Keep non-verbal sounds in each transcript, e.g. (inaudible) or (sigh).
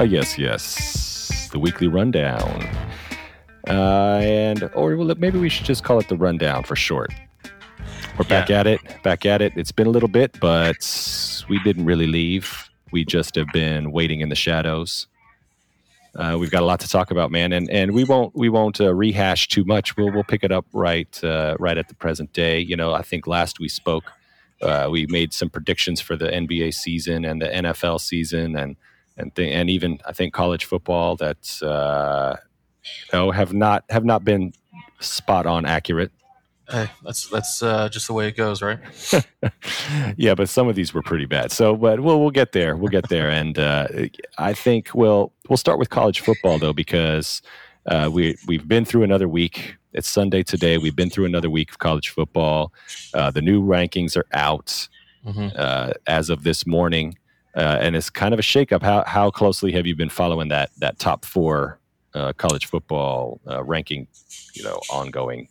Oh, yes, yes. The weekly rundown. Uh, and, or well, maybe we should just call it the rundown for short. We're back Yeah. at it, back at it. It's been a little bit, but we didn't really leave. We just have been waiting in the shadows. Uh, we've got a lot to talk about, man, and and we won't we won't uh, rehash too much. We'll we'll pick it up right uh, right at the present day. You know, I think last we spoke, uh, we made some predictions for the NBA season and the NFL season, and and th- and even I think college football that uh, you know have not have not been spot on accurate. Hey, that's that's uh, just the way it goes, right? (laughs) yeah, but some of these were pretty bad. So, but we'll we'll get there. We'll get there, and uh, I think we'll we'll start with college football though because uh, we we've been through another week. It's Sunday today. We've been through another week of college football. Uh, the new rankings are out hmm uh, as of this morning, uh, and it's kind of a shakeup. How how closely have you been following that that top four uh, college football uh, ranking? You know, ongoing.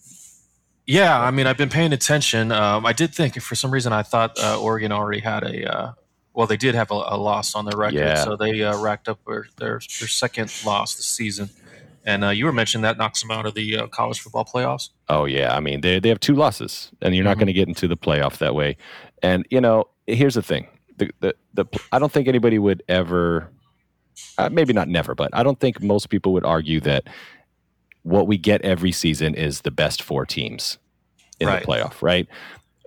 Yeah, I mean, I've been paying attention. Um, I did think, for some reason, I thought uh, Oregon already had a. Uh, well, they did have a, a loss on their record, Yeah. so they uh, racked up their, their their second loss this season. And uh, you were mentioning that knocks them out of the uh, college football playoffs. Oh yeah, I mean they they have two losses, and you're not Mhm. going to get into the playoff that way. And you know, here's the thing: the the, the I don't think anybody would ever, uh, maybe not never, but I don't think most people would argue that what we get every season is the best four teams in Right. the playoff, right?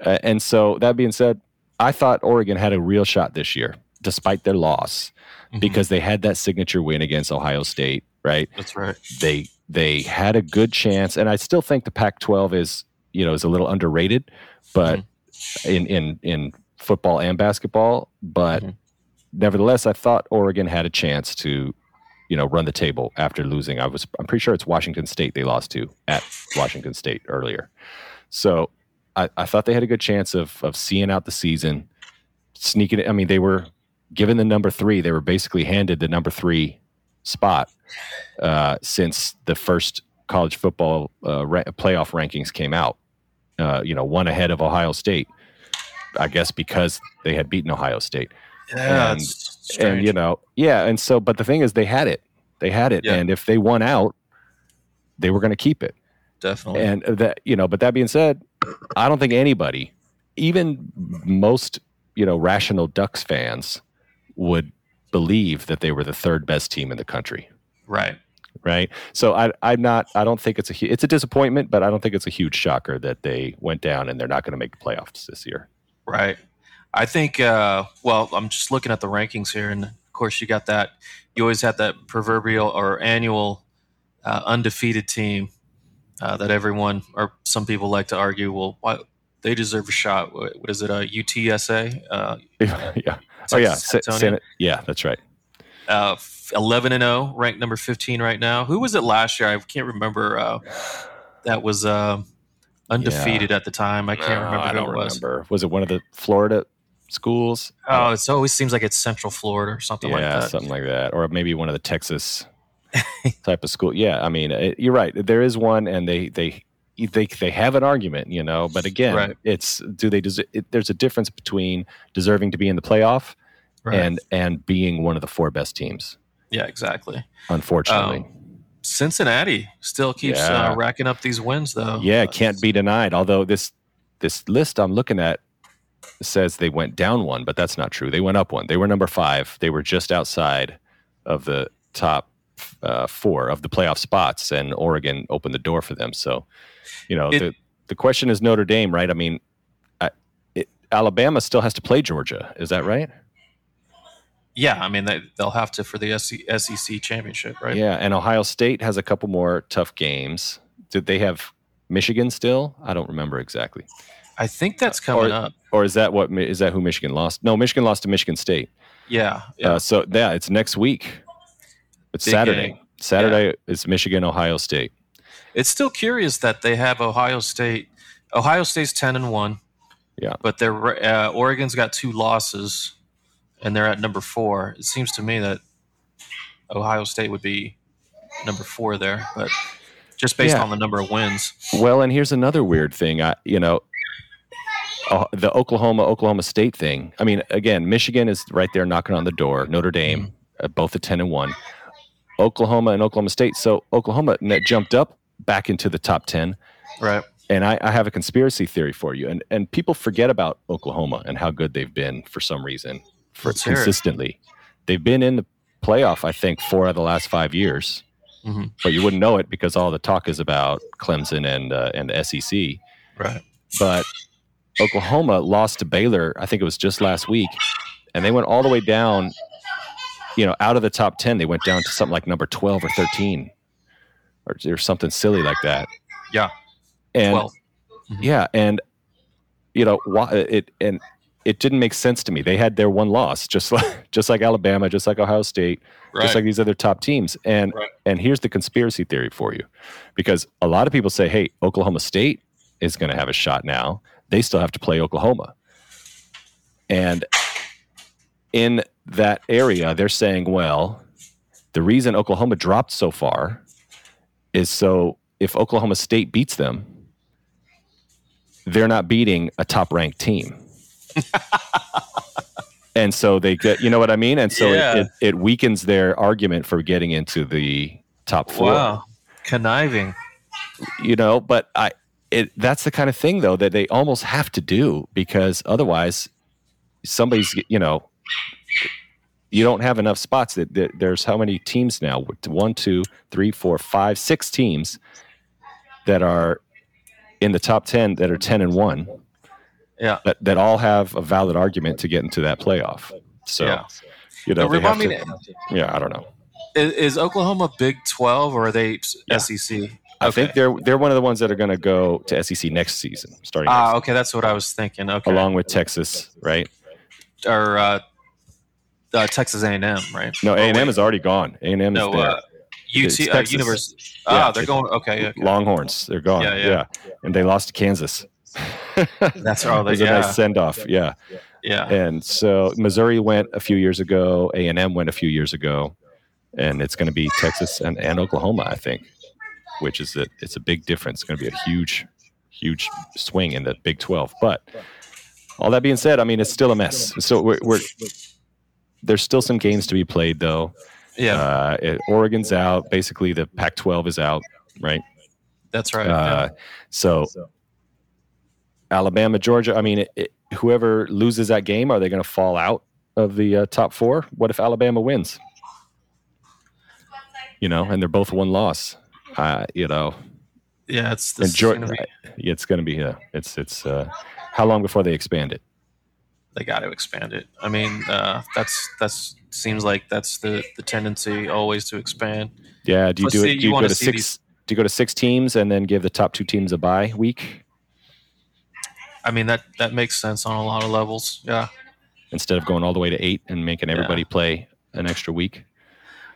Uh, and so that being said, I thought Oregon had a real shot this year, despite their loss, Mhm. because they had that signature win against Ohio State, right? that's right. they they had a good chance and i still think the pac 12 is you know is a little underrated but in in in football and basketball but Mhm. nevertheless i thought oregon had a chance to you know run the table after losing i was i'm pretty sure it's washington state they lost to at washington state earlier so i, I thought they had a good chance of of seeing out the season sneaking it i mean they were given the number three they were basically handed the number three spot uh, since the first college football uh, ra- playoff rankings came out. Uh, you know, one ahead of Ohio State, I guess because they had beaten Ohio State. Yeah, And-. And you know, yeah, and so, but the thing is, they had it. They had it, Yeah. and if they won out, they were going to keep it. definitely. And that, you know, but that being said, I don't think anybody, even most, you know, rational Ducks fans, would believe that they were the third best team in the country right. right? So I, I'm not. I don't think it's a. It's a disappointment, but I don't think it's a huge shocker that they went down and they're not going to make the playoffs this year. Right. I think, uh, well, I'm just looking at the rankings here, and of course, you got that. You always have that proverbial or annual uh, undefeated team uh, that everyone or some people like to argue, well, why, they deserve a shot. What, is it, A UTSA? Uh, (laughs) yeah. Oh yeah. Texas Sa- Antonio? San- yeah. That's right. uh, 11 and 0, ranked number 15 right now. Who was it last year? I can't remember. Uh, that was uh, undefeated at the time. I can't No, remember I who don't it was. remember. Was it one of the Florida schools? Oh, it always seems like it's Central Florida or something yeah, like that. something like that, or maybe one of the Texas (laughs) type of school. Yeah, I mean, it, you're right. There is one, and they they they they have an argument, you know. But again, Right. it's do they des- it, There's a difference between deserving to be in the playoff Right. and and being one of the four best teams. yeah, exactly. Unfortunately, Um, Cincinnati still keeps Yeah. uh, racking up these wins, though. yeah, Uh, can't be denied. Although this this list I'm looking at says they went down one, but that's not true. They went up one. They were number five. They were just outside of the top uh, four of the playoff spots, and Oregon opened the door for them. So, you know, It- the the question is Notre Dame, right? I mean, I, it, Alabama still has to play Georgia. Is that right? Yeah, I mean they, they'll have to for the SEC championship, right? Yeah, and Ohio State has a couple more tough games. Did they have Michigan still? I don't remember exactly. I think that's coming Or- up. Or is that what is that who Michigan lost? No, Michigan lost to Michigan State. Yeah, yeah. Uh, so yeah, it's next week. It's Big Saturday. game. Saturday is Michigan Ohio State. It's still curious that they have Ohio State. Ohio State's ten and one. Yeah. but they're uh, Oregon's got two losses, and they're at number four. It seems to me that Ohio State would be number four there, but just based Yeah. on the number of wins. Well, and here's another weird thing. I, you know, uh, the Oklahoma Oklahoma State thing. I mean, again, Michigan is right there knocking on the door. Notre Dame, uh, both at ten and one. Oklahoma and Oklahoma State. So Oklahoma net jumped up back into the top ten. Right. And I, I have a conspiracy theory for you. And and people forget about Oklahoma and how good they've been for some reason for Let's consistently. They've been in the playoff, I think, four out of the last five years. Mhm. But you wouldn't know it because all the talk is about Clemson and uh, and the SEC. Right. But Oklahoma lost to Baylor. I think it was just last week, and they went all the way down. You know, out of the top ten, they went down to something like number twelve or thirteen, or, or something silly like that. Yeah. And Well. yeah, and you know, why it and it didn't make sense to me. They had their one loss, just like (laughs) just like Alabama, just like Ohio State, Right. just like these other top teams. And Right. and here's the conspiracy theory for you, because a lot of people say, hey, Oklahoma State is going to have a shot now. They still have to play Oklahoma, and in that area, they're saying, well, the reason Oklahoma dropped so far is so if Oklahoma State beats them, they're not beating a top ranked team. And so they get, you know what I mean? And so Yeah. it, it, it weakens their argument for getting into the top four, wow. Conniving. you know, but I, it, that's the kind of thing though that they almost have to do because otherwise somebody's, you know, you don't have enough spots that, that there's how many teams now? One, two, three, four, five, six teams that are in the top 10 that are 10 and one Yeah. that, that all have a valid argument to get into that playoff. So, Yeah. you know, Now, they remind me, to- yeah, I don't know. is, is Oklahoma Big 12 or are they Yeah. SEC? I Okay. think they're they're one of the ones that are going to go to SEC next season, starting Ah, okay. That's what I was thinking. Okay. along with Texas, right? or uh, uh, Texas A&M, right? No, A and M wait, is already gone. A and M is no, there. uh, UT, uh, Texas. University. Yeah, Ah, they're going. Okay, okay. Longhorns, they're gone. Yeah, Yeah, yeah. and they lost to Kansas. (laughs) That's all it they. was a nice send off. Yeah, yeah. and so Missouri went a few years ago. A and M went a few years ago, and it's going to be Texas and, and Oklahoma, I think, which is a it's a big difference. It's going to be a huge, huge swing in the Big Twelve. But all that being said, I mean it's still a mess. So we're, we're there's still some games to be played though. Yeah, Uh, it- Oregon's out. Basically, the Pac-12 is out, right? that's right. Uh, so Alabama, Georgia. I mean, it, it, whoever loses that game, are they going to fall out of the uh, top four? What if Alabama wins? You know, and they're both one loss. Uh, you know, yeah. It's and Georgia, gonna be, it's going to be. Uh, it's it's. Uh, how long before they expand it? they got to expand it. I mean, uh, that's that's seems like that's the the tendency always to expand. Yeah. Do you do it? you Do you, go wanna six? these- Do you go to six teams and then give the top two teams a bye week I mean that that makes sense on a lot of levels. Yeah. instead of going all the way to eight and making everybody play an extra week?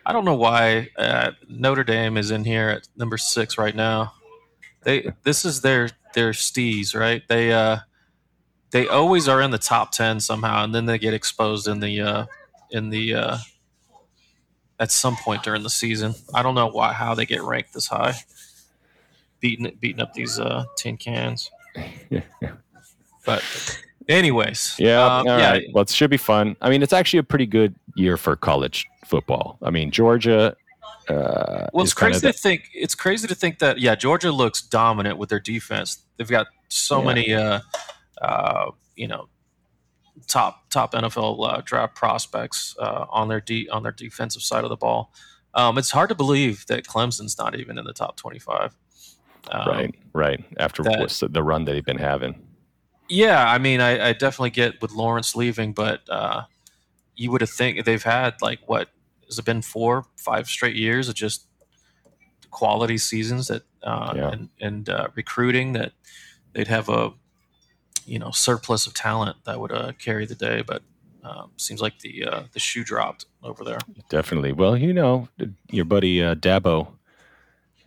I don't know why uh, Notre Dame is in here at number six right now. They this is their their stees, right? They uh they always are in the top ten somehow, and then they get exposed in the uh, in the uh, at some point during the season. I don't know why how they get ranked this high, beating beating up these uh, tin cans. (laughs) But anyways, Yeah, um, all yeah, right. Well, it should be fun. I mean, it's actually a pretty good year for college football. I mean, Georgia. Uh, Well, is it's crazy the- to think. It's crazy to think that yeah, Georgia looks dominant with their defense. They've got so Yeah. many, uh, uh, you know, top top NFL uh, draft prospects uh, on their de- on their defensive side of the ball. Um, it's hard to believe that Clemson's not even in the top twenty-five. Um, right, right. After that- the run that they've been having. Yeah, I mean, I, I definitely get with Lawrence leaving, but uh, you would have think they've had like what has it been four, five straight years of just quality seasons that uh, Yeah. and, and uh, recruiting that they'd have a you know surplus of talent that would uh, carry the day, but um, seems like the uh, the shoe dropped over there. Definitely. Well, you know, your buddy uh, Dabo.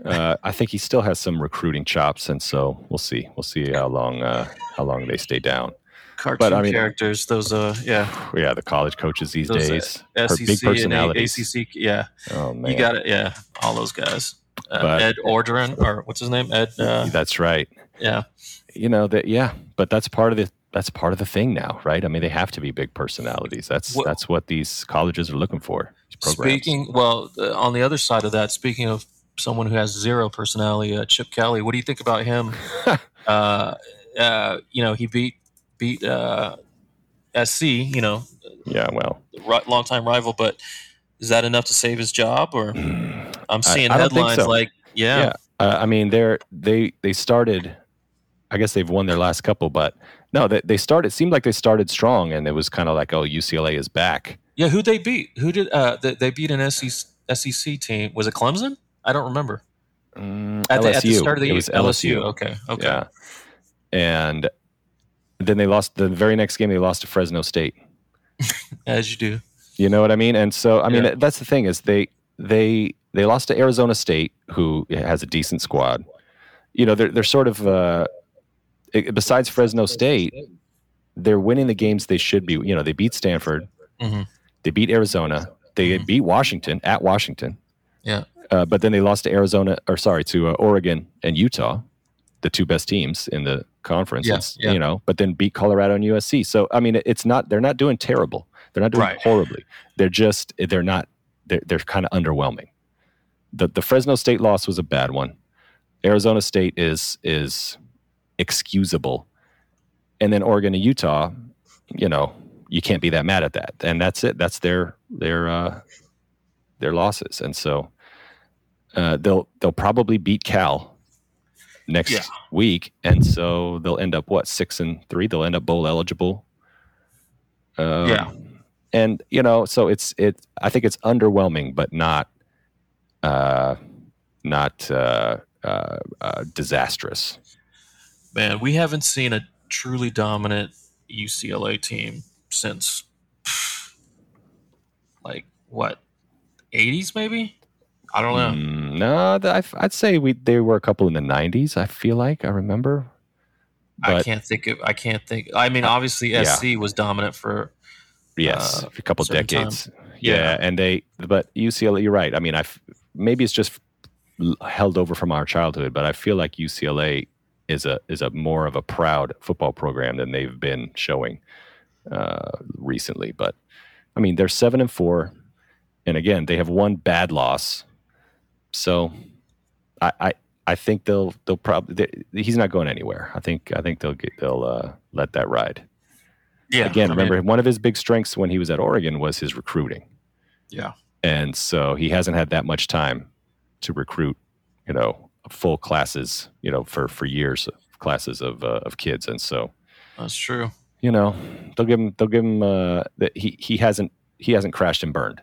Uh, I think he still has some recruiting chops, and so we'll see. We'll see how long uh, how long they stay down. Cartoon I mean- characters, those uh, yeah, Yeah, the college coaches these Those, uh, days, big SEC and. ACC, yeah. Oh man, You got it. Yeah, all those guys. Uh, But- Ed Orgeron, or what's his name? Ed. Uh, That's right. yeah, you know that yeah but that's part of the that's part of the thing now, right? I mean, they have to be big personalities. That's Well- that's what these colleges are looking for. Speaking well, uh, on the other side of that, speaking of someone who has zero personality, uh, Chip Kelly. What do you think about him? (laughs) uh, uh, you know, he beat beat uh, SC. You know, yeah, well, ri- longtime rival, but is that enough to save his job? Or I'm seeing I don't headlines so. like, yeah, Yeah. uh, I mean, they're they they started. I guess they've won their last couple, but no, they they started. It seemed like they started strong, and it was kind of like, oh, UCLA is back. yeah. Who they beat? Who did? Uh, they, they beat an SEC, SEC team. Was it Clemson? I don't remember. Mm, At, LSU. the, at the start of the it year, was LSU. LSU. Okay, okay. Yeah. And then they lost the very next game. They lost to Fresno State. (laughs) As you do. You know what I mean? And so, I mean, Yeah. that's the thing is they they they lost to Arizona State, who has a decent squad. You know, they're they're sort of uh, besides Fresno State, they're winning the games they should be. You know, they beat Stanford, Mhm. they beat Arizona, they Mhm. beat Washington at Washington. Yeah. Uh, but then they lost to Arizona, or sorry, to uh, Oregon and Utah, the two best teams in the conference. Yeah, yeah. You know, but then beat Colorado and USC. So I mean, it's not they're not doing terrible. They're not doing Right. horribly. They're just they're not they're they're kind of underwhelming. The the Fresno State loss was a bad one. Arizona State is is excusable, and then Oregon and Utah, you know, you can't be that mad at that. And that's it. That's their their uh, their losses. And so uh, they'll they'll probably beat Cal next Yeah. week, and so they'll end up what six and three. They'll end up bowl eligible. Um, Yeah. and you know, so it's it. I think it's underwhelming, but not uh, not uh, uh, uh, disastrous. Man, we haven't seen a truly dominant UCLA team since like what, 80s maybe? I don't know. Mm, no, I'd- I'd say we they were a couple in the '90s. I feel like I remember. I can't think of I can't think I mean obviously yeah. SC was dominant for yes, uh, a couple time. decades. Yeah. Yeah. and they but UCLA. You're right. I mean, I maybe it's just held over from our childhood, but I feel like UCLA is a is a more of a proud football program than they've been showing uh, recently. But I mean, they're seven and four, and again, they have one bad loss. So, I I, I think they'll they'll probably he's not going anywhere. I think I think they'll get they'll uh, let that ride. yeah. Again, I remember mean, one of his big strengths when he was at Oregon was his recruiting, yeah. and so he hasn't had that much time to recruit, you know, full classes, you know, for for years classes of uh, of kids, and so That's true. you know they'll give him they'll give him uh, that he he hasn't he hasn't crashed and burned.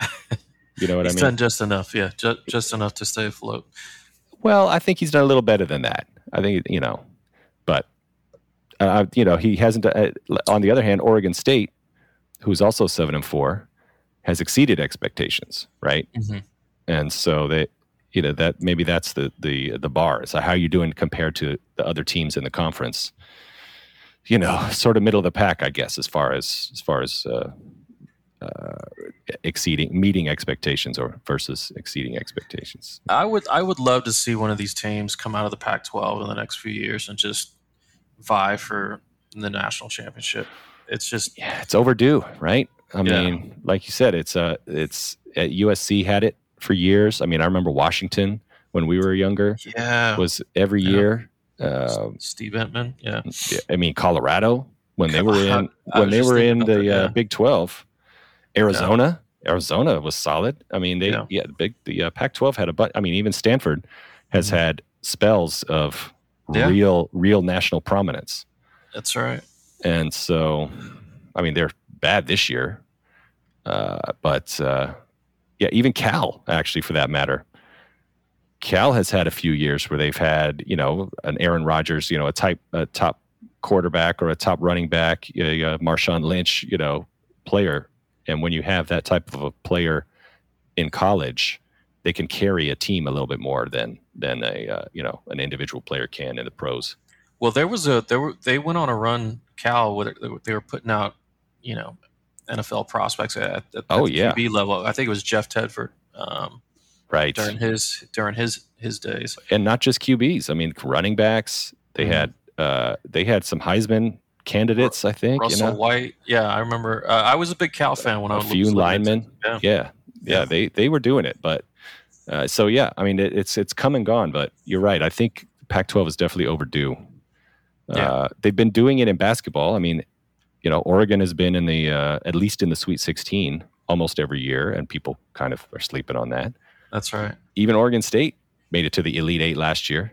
(laughs) You know what He's I mean? done just enough, yeah, just, just enough to stay afloat. Well, I think he's done a little better than that. I think you know, but uh, you know he hasn't. Uh, on the other hand, Oregon State, who's also seven and four, has exceeded expectations, right? Mhm. And so they, you know, that maybe that's the the the bar. So how are you doing compared to the other teams in the conference? You know, sort of middle of the pack, I guess, as far as as far as uh, uh, exceeding meeting expectations or versus exceeding expectations. I would I would love to see one of these teams come out of the Pac-12 in the next few years and just vie for the national championship. It's just yeah, it's overdue, right? I Yeah. mean, like you said, it's uh it's at USC had it for years. I mean, I remember Washington when we were younger yeah. was every Yeah. year. Uh, Steve Emtman, yeah. I mean, Colorado when they were in when they were in the uh. Big Twelve, Arizona. Arizona was solid. I mean, they Yeah. yeah, the big the uh, Pac-12 had a but. I mean, even Stanford has Mhm. had spells of Yeah. real real national prominence. That's right. and so I mean they're bad this year, uh, but uh, yeah, even Cal actually for that matter. Cal has had a few years where they've had you know an Aaron Rodgers, you know a type a top quarterback or a top running back, a, a Marshawn Lynch, you know player, and when you have that type of a player in college, they can carry a team a little bit more than than a uh, you know an individual player can in the pros. Well, there was a there were they went on a run. Cal, with it- they were putting out, you know, NFL prospects at, at, Oh, at the yeah. QB level. I think it was Jeff Tedford um, Right. during his during his his days. and not just QBs. I mean, running backs. They Mhm. had uh, they had some Heisman candidates. I think Russell you know? White. Yeah, I remember. Uh, I was a big Cal fan when I a was a few linemen. Yeah. Yeah, yeah, they they were doing it, but uh, so yeah, I mean it, it's it's come and gone. But you're right. I think Pac-12 is definitely overdue. Yeah. Uh, they've been doing it in basketball. I mean, you know, Oregon has been in the uh, at least in the Sweet 16 almost every year, and people kind of are sleeping on that. That's right. Even Oregon State made it to the Elite Eight last year.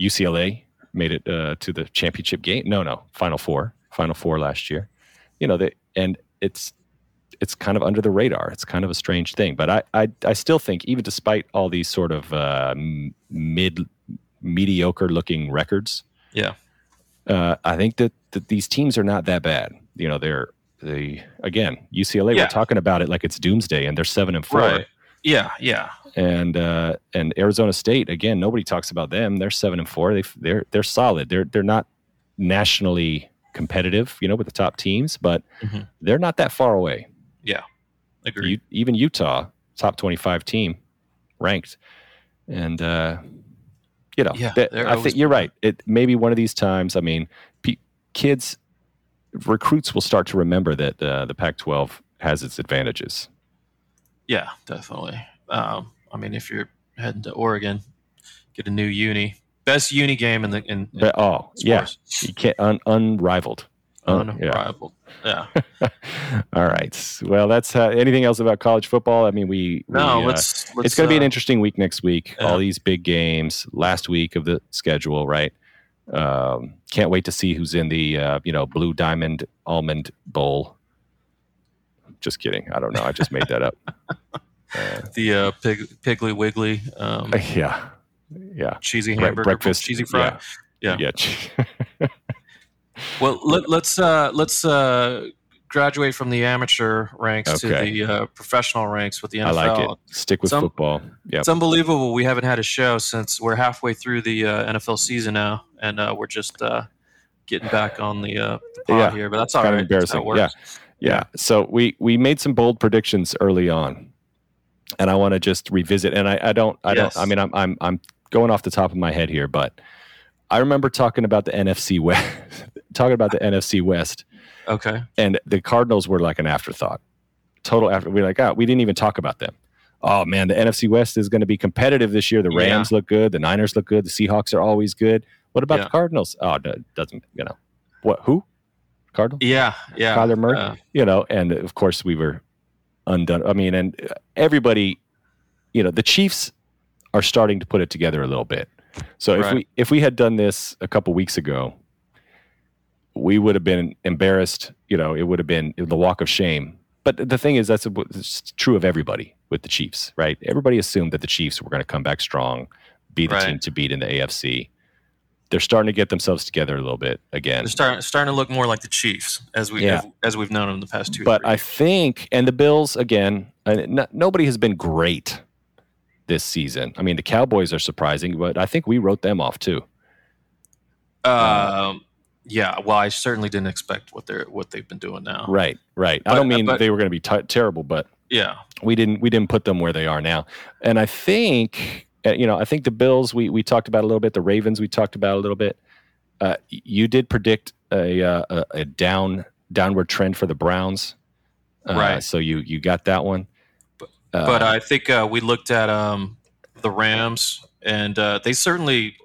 UCLA made it uh, to the championship game. No, no, Final Four, Final Four last year. You know, they, and it's it's kind of under the radar. It's kind of a strange thing, but I I, I still think even despite all these sort of uh, mid mediocre looking records, Yeah. uh, I think that, that these teams are not that bad. You know, they're the again UCLA. Yeah. We're talking about it like it's doomsday, and they're seven and four Right. Yeah. Yeah. and uh, and Arizona State again. Nobody talks about them. They're seven and four. They they're they're solid. They're they're not nationally competitive, you know, with the top teams, but Mhm. they're not that far away. Yeah. Agreed. You, even Utah, top twenty-five team, ranked, and uh, you know, Yeah, that- I think you're right. It maybe one of these times. I mean, pe- kids, recruits will start to remember that uh, the Pac-12 has its advantages. Yeah, definitely. Um, I mean, if you're heading to Oregon, get a new uni, best uni game in the in, in But, oh, yeah, you can't un, unrivaled. Un- unrivaled. Yeah. (laughs) All right. Well, that's uh, anything else about college football. I mean, we, No, we, uh, let's, let's. it's going to be an uh, interesting week next week. yeah. All these big games, last week of the schedule, right? Um, can't wait to see who's in the uh, you know Blue Diamond Almond Bowl. Just kidding. I don't know. I just made that up. (laughs) Uh, the uh, pig, Piggly Wiggly um, yeah, yeah. cheesy hamburger, breakfast, cheesy fry. Yeah. Yeah. Yeah. (laughs) Well, let, let's uh, let's uh, graduate from the amateur ranks to the uh, professional ranks with the NFL. I like it. Stick with Some- football. Yeah. It's unbelievable we haven't had a show since we're halfway through the uh, NFL season now, and uh, we're just uh, getting back on the, uh, the pod Yeah, here. But that's all kind right. of That's how it embarrassing. works. Yeah. So we we made some bold predictions early on, and I want to just revisit. And I, I don't I Yes. don't I mean I'm I'm I'm going off the top of my head here, but I remember talking about the NFC West, (laughs) talking about the NFC West, Okay. and the Cardinals were like an afterthought, total after. We're like, oh, we didn't even talk about them. Oh man, the NFC West is going to be competitive this year. The Yeah. Rams look good, the Niners look good, the Seahawks are always good. What about Yeah. the Cardinals? Oh, no, it doesn't you know what? Who? Cardinals? Yeah. Yeah. Kyler Murray, Uh, you know, and of course we were undone. I mean, and everybody, you know, the Chiefs are starting to put it together a little bit. So if we if we had done this a couple weeks ago, we would have been embarrassed. You know, it would have been the walk of shame. But the thing is, that's true of everybody with the Chiefs, right? Everybody assumed that the Chiefs were going to come back strong, be the Right. team to beat in the AFC. They're starting to get themselves together a little bit again. they're starting starting to look more like the Chiefs as we Yeah. as, we've known them the past two. but I think, and the Bills again, no, nobody has been great this season. I mean, the Cowboys are surprising, but I think we wrote them off too. Um, yeah. Well, I certainly didn't expect what they're what they've been doing now. Right, right. I don't mean but- they were going to be t- terrible, but Yeah. we didn't we didn't put them where they are now. And I think, you know, I think the Bills we we talked about a little bit. The Ravens we talked about a little bit. Uh, you did predict a, uh, a a down downward trend for the Browns, uh, Right. So you you got that one. But- Uh, but I think uh, we looked at um, the Rams, and uh, they certainly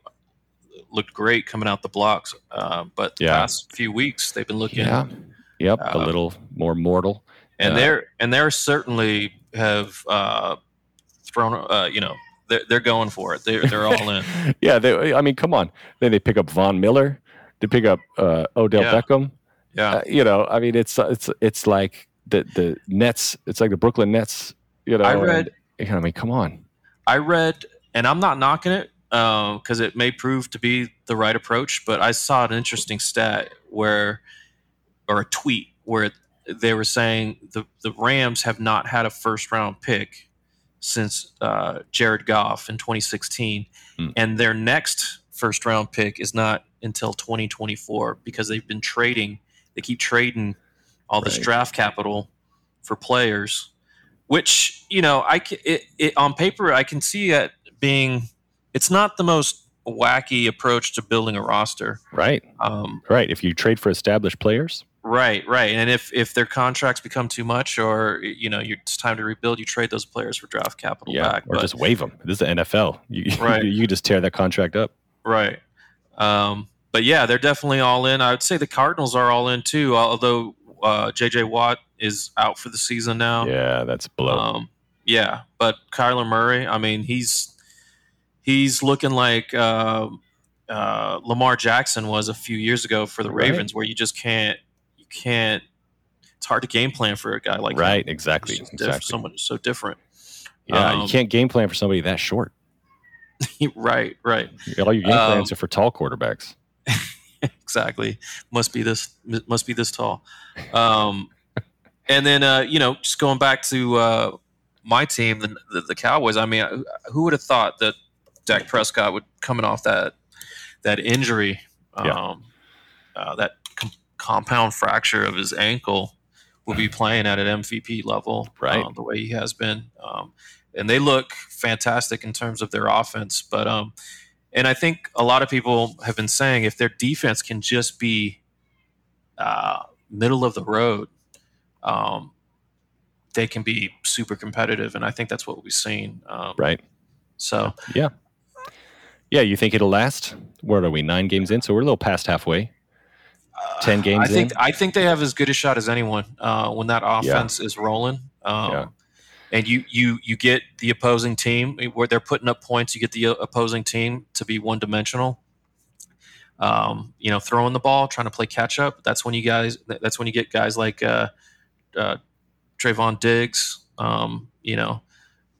looked great coming out the blocks. Uh, but the Yeah. past few weeks, they've been looking, yeah, yep, a uh, little more mortal. and uh, they're and they're certainly have uh, thrown. Uh, you know, they're they're going for it. They're they're all in. (laughs) yeah, they, I mean, come on. Then they pick up Von Miller. They pick up uh, Odell Yeah. Beckham. Yeah, Uh, you know, I mean, it's it's it's like the the Nets. It's like the Brooklyn Nets. You know, I read- know, I mean, come on. I read, and I'm not knocking it because it may prove to be the right approach. But I saw an interesting stat where, or a tweet where they were saying the the Rams have not had a first round pick since uh, Jared Goff in 2016, Hmm. and their next first round pick is not until 2024 because they've been trading. They keep trading all this Right. draft capital for players, which you know I it, it on paper I can see it being. It's not the most wacky approach to building a roster. Right. Um, Right. If you trade for established players, right, right. And if if their contracts become too much, or you know, it's time to rebuild, you trade those players for draft capital yeah, back. or But- just waive them. This is the NFL. You, (laughs) Right. you, just tear that contract up. Right. Um, but yeah, they're definitely all in. I would say the Cardinals are all in too, although uh, J.J. Watt is out for the season now. Yeah, that's blow. Um, yeah, but Kyler Murray, I mean, he's he's looking like uh, uh, Lamar Jackson was a few years ago for the Right. Ravens, where you just can't can't. It's hard to game plan for a guy like him. right. It's Exactly. just diff- Exactly. someone so different. yeah, um, you can't game plan for somebody that short. (laughs) right, right. All your game Um, plans are for tall quarterbacks. (laughs) exactly must be this must be this tall um and then uh you know just going back to uh my team the, the, the cowboys i mean who would have thought that Dak Prescott would coming off that that injury um Yeah. uh, that compound fracture of his ankle will be playing at an MVP level Right. uh, the way he has been um and they look fantastic in terms of their offense but um and I think a lot of people have been saying if their defense can just be uh, middle of the road, um, they can be super competitive. And I think that's what we've seen. Um, Right. So, yeah, Yeah, you think it'll last? Where are we? Nine games in, so we're a little past halfway. Uh, Ten games I think in? I think they have as good a shot as anyone uh, when that offense is rolling. Um, Yeah. And you, you you get the opposing team where they're putting up points. You get the opposing team to be one dimensional. Um, you know, throwing the ball, trying to play catch up. That's when you guys. That's when you get guys like uh, uh, Trevon Diggs. Um, you know,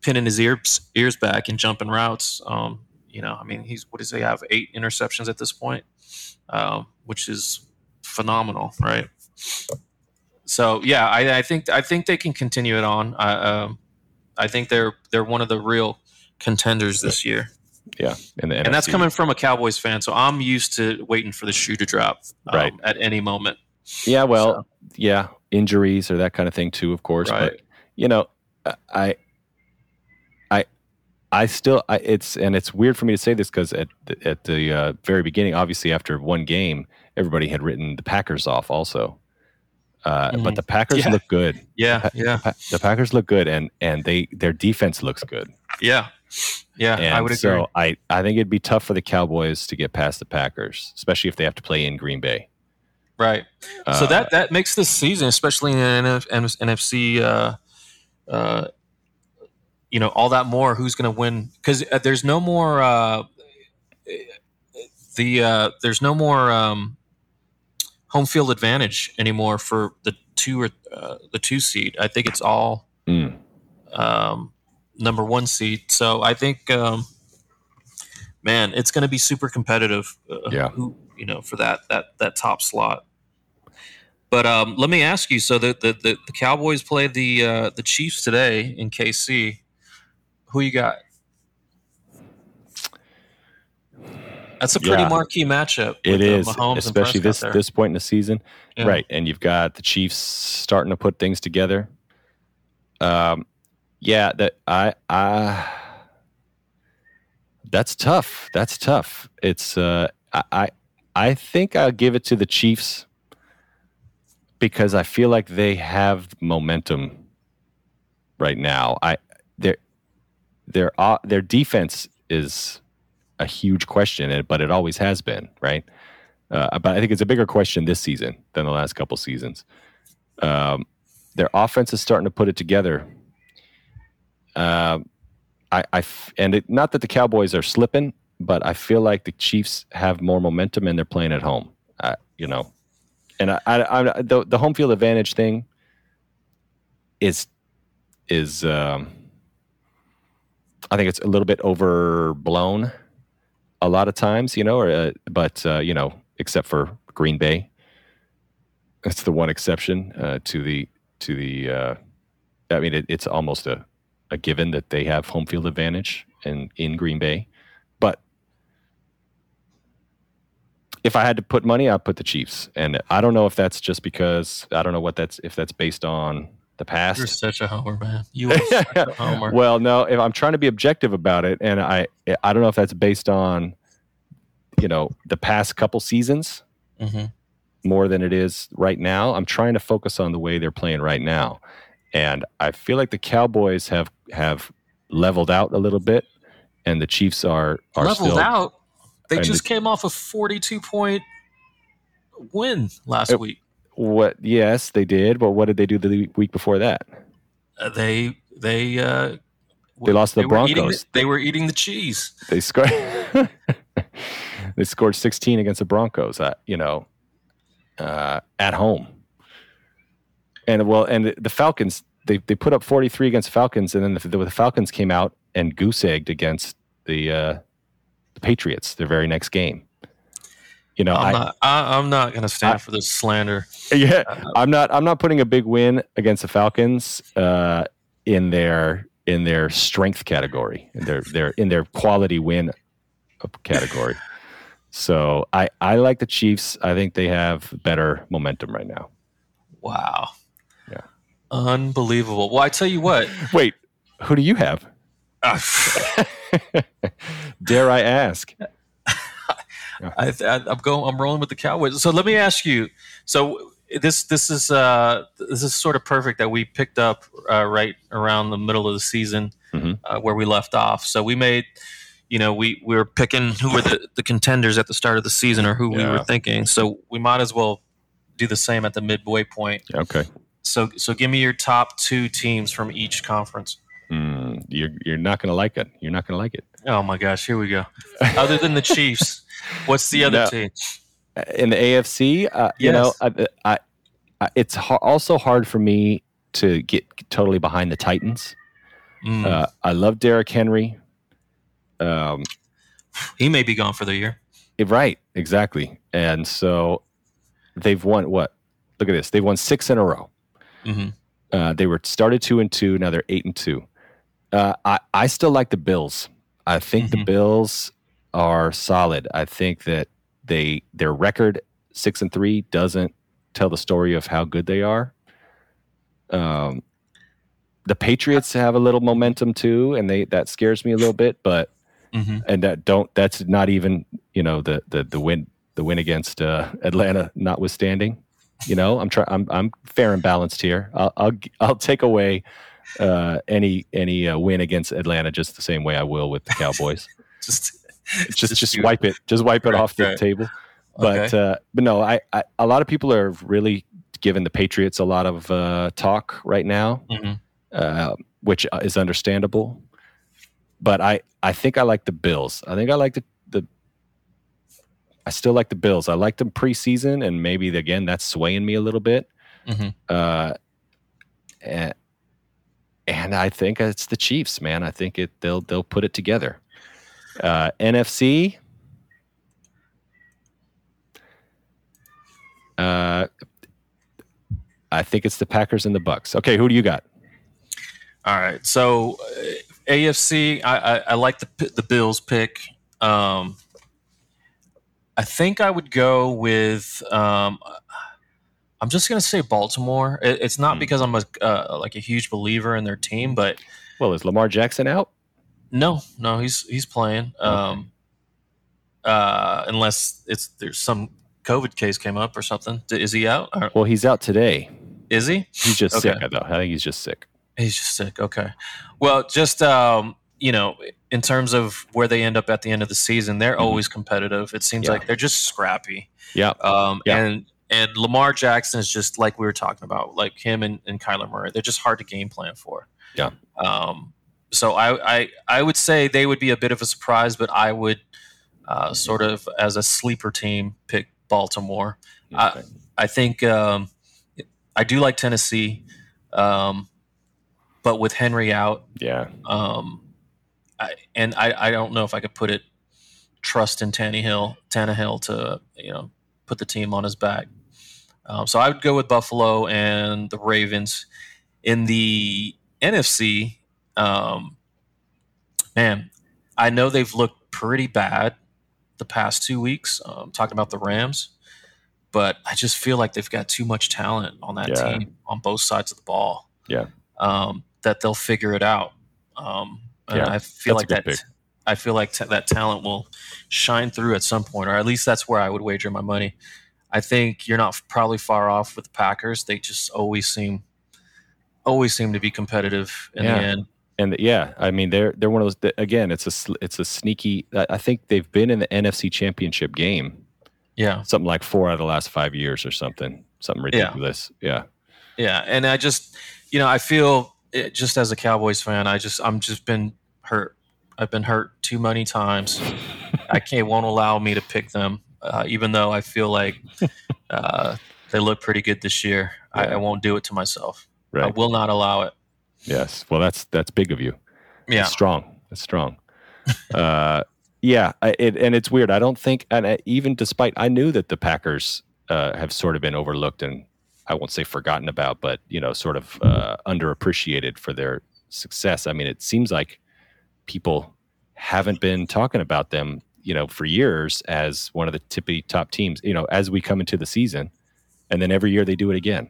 pinning his ears ears back and jumping routes. Um, you know, I mean, he's what does he have? Eight interceptions at this point, um, which is phenomenal, right? So yeah, I, I think I think they can continue it on. I, um, I think they're they're one of the real contenders this year, Yeah, in the and that's coming from a Cowboys fan. So I'm used to waiting for the shoe to drop, um, Right. at any moment. Yeah, well, So- yeah, injuries or that kind of thing too, of course. Right. But you know, I, I, I still, I, it's and it's weird for me to say this because at the, at the uh, very beginning, obviously after one game, everybody had written the Packers off also. Uh, Mhm. But the Packers Yeah. look good. Yeah, yeah, Pa- The Packers look good, and and they their defense looks good. yeah, yeah. And I would agree. so I I think it'd be tough for the Cowboys to get past the Packers, especially if they have to play in Green Bay. right. Uh, so that that makes this season, especially in NF, NFC, uh, uh, you know, all that more. Who's going to win? Because uh, there's no more uh, the uh, there's no more um, home field advantage anymore for the two or uh, the two seed. I think it's all mm, um, number one seed. So I think, um, man, it's going to be super competitive. Uh, Yeah. Who you know for that that that top slot. But um, let me ask you: so the the, the, the Cowboys play the uh, the Chiefs today in KC. Who you got? That's a pretty Yeah. marquee matchup. It with, uh, Mahomes especially this this point in the season, Yeah. right? And you've got the Chiefs starting to put things together. Um, yeah, that I I that's tough. That's tough. It's uh, I I I think I'll give it to the Chiefs because I feel like they have momentum right now. I their their uh, their defense is a huge question, but it always has been, right? Uh, but I think it's a bigger question this season than the last couple seasons. Um, their offense is starting to put it together. I, I f- and it, not that the Cowboys are slipping, but I feel like the Chiefs have more momentum and they're playing at home. Uh, you know, and I, I, I the, the home field advantage thing is is um, I think it's a little bit overblown a lot of times, you know, or, uh, but uh, you know, except for Green Bay, that's the one exception uh, to the to the. Uh, I mean, it, it's almost a, a given that they have home field advantage in in Green Bay, but if I had to put money, I'd put the Chiefs, and I don't know if that's just because I don't know what that's if that's based on the past. You're such a homer, man. You are such a (laughs) homer. well, no, if I'm trying to be objective about it, and I I don't know if that's based on you know, the past couple seasons hmm more than it is right now. I'm trying to focus on the way they're playing right now. And I feel like the Cowboys have have leveled out a little bit and the Chiefs are are Leveled still out. They just came off a 42 point win last It- week. What yes, they did, but what did they do the week before that? Uh, they they uh, They lost to the Broncos. they were eating the cheese. They scored (laughs) they scored 16 against the Broncos, uh, you know, uh, at home. And well, and the Falcons they they put up 43 against Falcons, and then the, the Falcons came out and goose egged against the uh, the Patriots their very next game. You know, I'm I, not. I, I'm not going to stand I- for this slander. (laughs) yeah, I'm not I'm not putting a big win against the Falcons uh, in their in their strength category, in their their in their quality win category. (laughs) So I I like the Chiefs. I think they have better momentum right now. Wow. Yeah. Unbelievable. Well, I tell you what. (laughs) Wait, who do you have? uh, Dare I ask? I, I, I'm going. I'm rolling with the Cowboys. So let me ask you. So this this is uh this is sort of perfect that we picked up uh, right around the middle of the season Mhm. uh, where we left off. So we made. You know, we, we were picking who were the, the contenders at the start of the season or who we were thinking. So we might as well do the same at the midway point. Okay, So so give me your top two teams from each conference. Mm, you're you're not gonna like it. You're not gonna like it. Oh my gosh, here we go. Other than the Chiefs, what's the other No. team? in the AFC, uh, you know, I, I, I, it's ha- also hard for me to get totally behind the Titans. Mm, Uh, I love Derrick Henry. Um, he may be gone for the year. right, exactly. And so they've won what? Look at this. They've won six in a row. hmm Uh, they were started two and two. Now they're eight and two. Uh, I I still like the Bills. I think the Mhm. Bills are solid. I think that they their record six and three doesn't tell the story of how good they are. Um, the Patriots have a little momentum too, and they that scares me a little bit. But hmm and that don't that's not even you know the the the win the win against uh, Atlanta notwithstanding. You know, I'm trying. I'm I'm fair and balanced here. I'll I'll, I'll take away uh, any any uh, win against Atlanta just the same way I will with the Cowboys. (laughs) Just, (laughs) just just wipe it. Just wipe it Right, off the right. table. But Okay. uh, but no, I, I a lot of people are really giving the Patriots a lot of uh, talk right now Mhm. uh, which is understandable. But I, I think I like the Bills. I think I like the, the I still like the Bills. I liked them preseason, and maybe again that's swaying me a little bit. Mhm. Uh, and, and I think it's the Chiefs, man. I think it they'll they'll put it together. Uh, NFC. Uh, I think it's the Packers and the Bucks. Okay, who do you got? All right. So uh, AFC, I, I, I like the the Bills pick. Um, I think I would go with. Um, I'm just gonna say Baltimore. It, it's not Hmm. because I'm a uh, like a huge believer in their team, but Well, is Lamar Jackson out? No, no, he's he's playing. Um, uh, unless it's there's some COVID case came up or something. Is he out? Or Well, he's out today. is he? He's just Okay. sick, though. I think he's just sick. He's just sick. Okay. Well, just um, you know, in terms of where they end up at the end of the season, they're Mhm. always competitive. It seems Yeah. like they're just scrappy. Yeah. Um, Yeah. and and Lamar Jackson is just like we were talking about, like him and, and Kyler Murray. They're just hard to game plan for. Yeah. Um, so I, I I would say they would be a bit of a surprise, but I would uh, sort of as a sleeper team pick Baltimore. I- I think um, I do like Tennessee, um, but with Henry out, yeah. um, I, and I, I don't know if I could put it trust in Tannehill, Tannehill to you know put the team on his back. Um, so I would go with Buffalo and the Ravens. In the NFC, um, man, I know they've looked pretty bad the past two weeks. Um, talking about the Rams, but I just feel like they've got too much talent on that Yeah. team on both sides of the ball. Yeah. um, that they'll figure it out. Um, and Yeah, I feel like that. pick. I feel like t- that talent will shine through at some point, or at least that's where I would wager my money. I think you're not probably far off with the Packers. They just always seem always seem to be competitive in Yeah. the end. And yeah, I mean they're they're one of those. Again, it's a it's a sneaky. I I think they've been in the NFC Championship game Yeah, something like four out of the last five years or something. Something ridiculous. Yeah. yeah, and I just you know I feel it, just as a Cowboys fan, I just I'm just been hurt. I've been hurt too many times. (laughs) I can't won't allow me to pick them, uh, even though I feel like (laughs) uh, they look pretty good this year. I, Yeah. I won't do it to myself. I will not allow it. Yes. Well, that's that's big of you. Yeah, It's strong. That's strong. (laughs) uh, yeah. I, it, and it's weird. I don't think, and I, even despite, I knew that the Packers uh, have sort of been overlooked and I won't say forgotten about, but you know, sort of uh, underappreciated for their success. I mean, it seems like people haven't been talking about them, you know, for years as one of the tippy top teams. You know, as we come into the season, and then every year they do it again.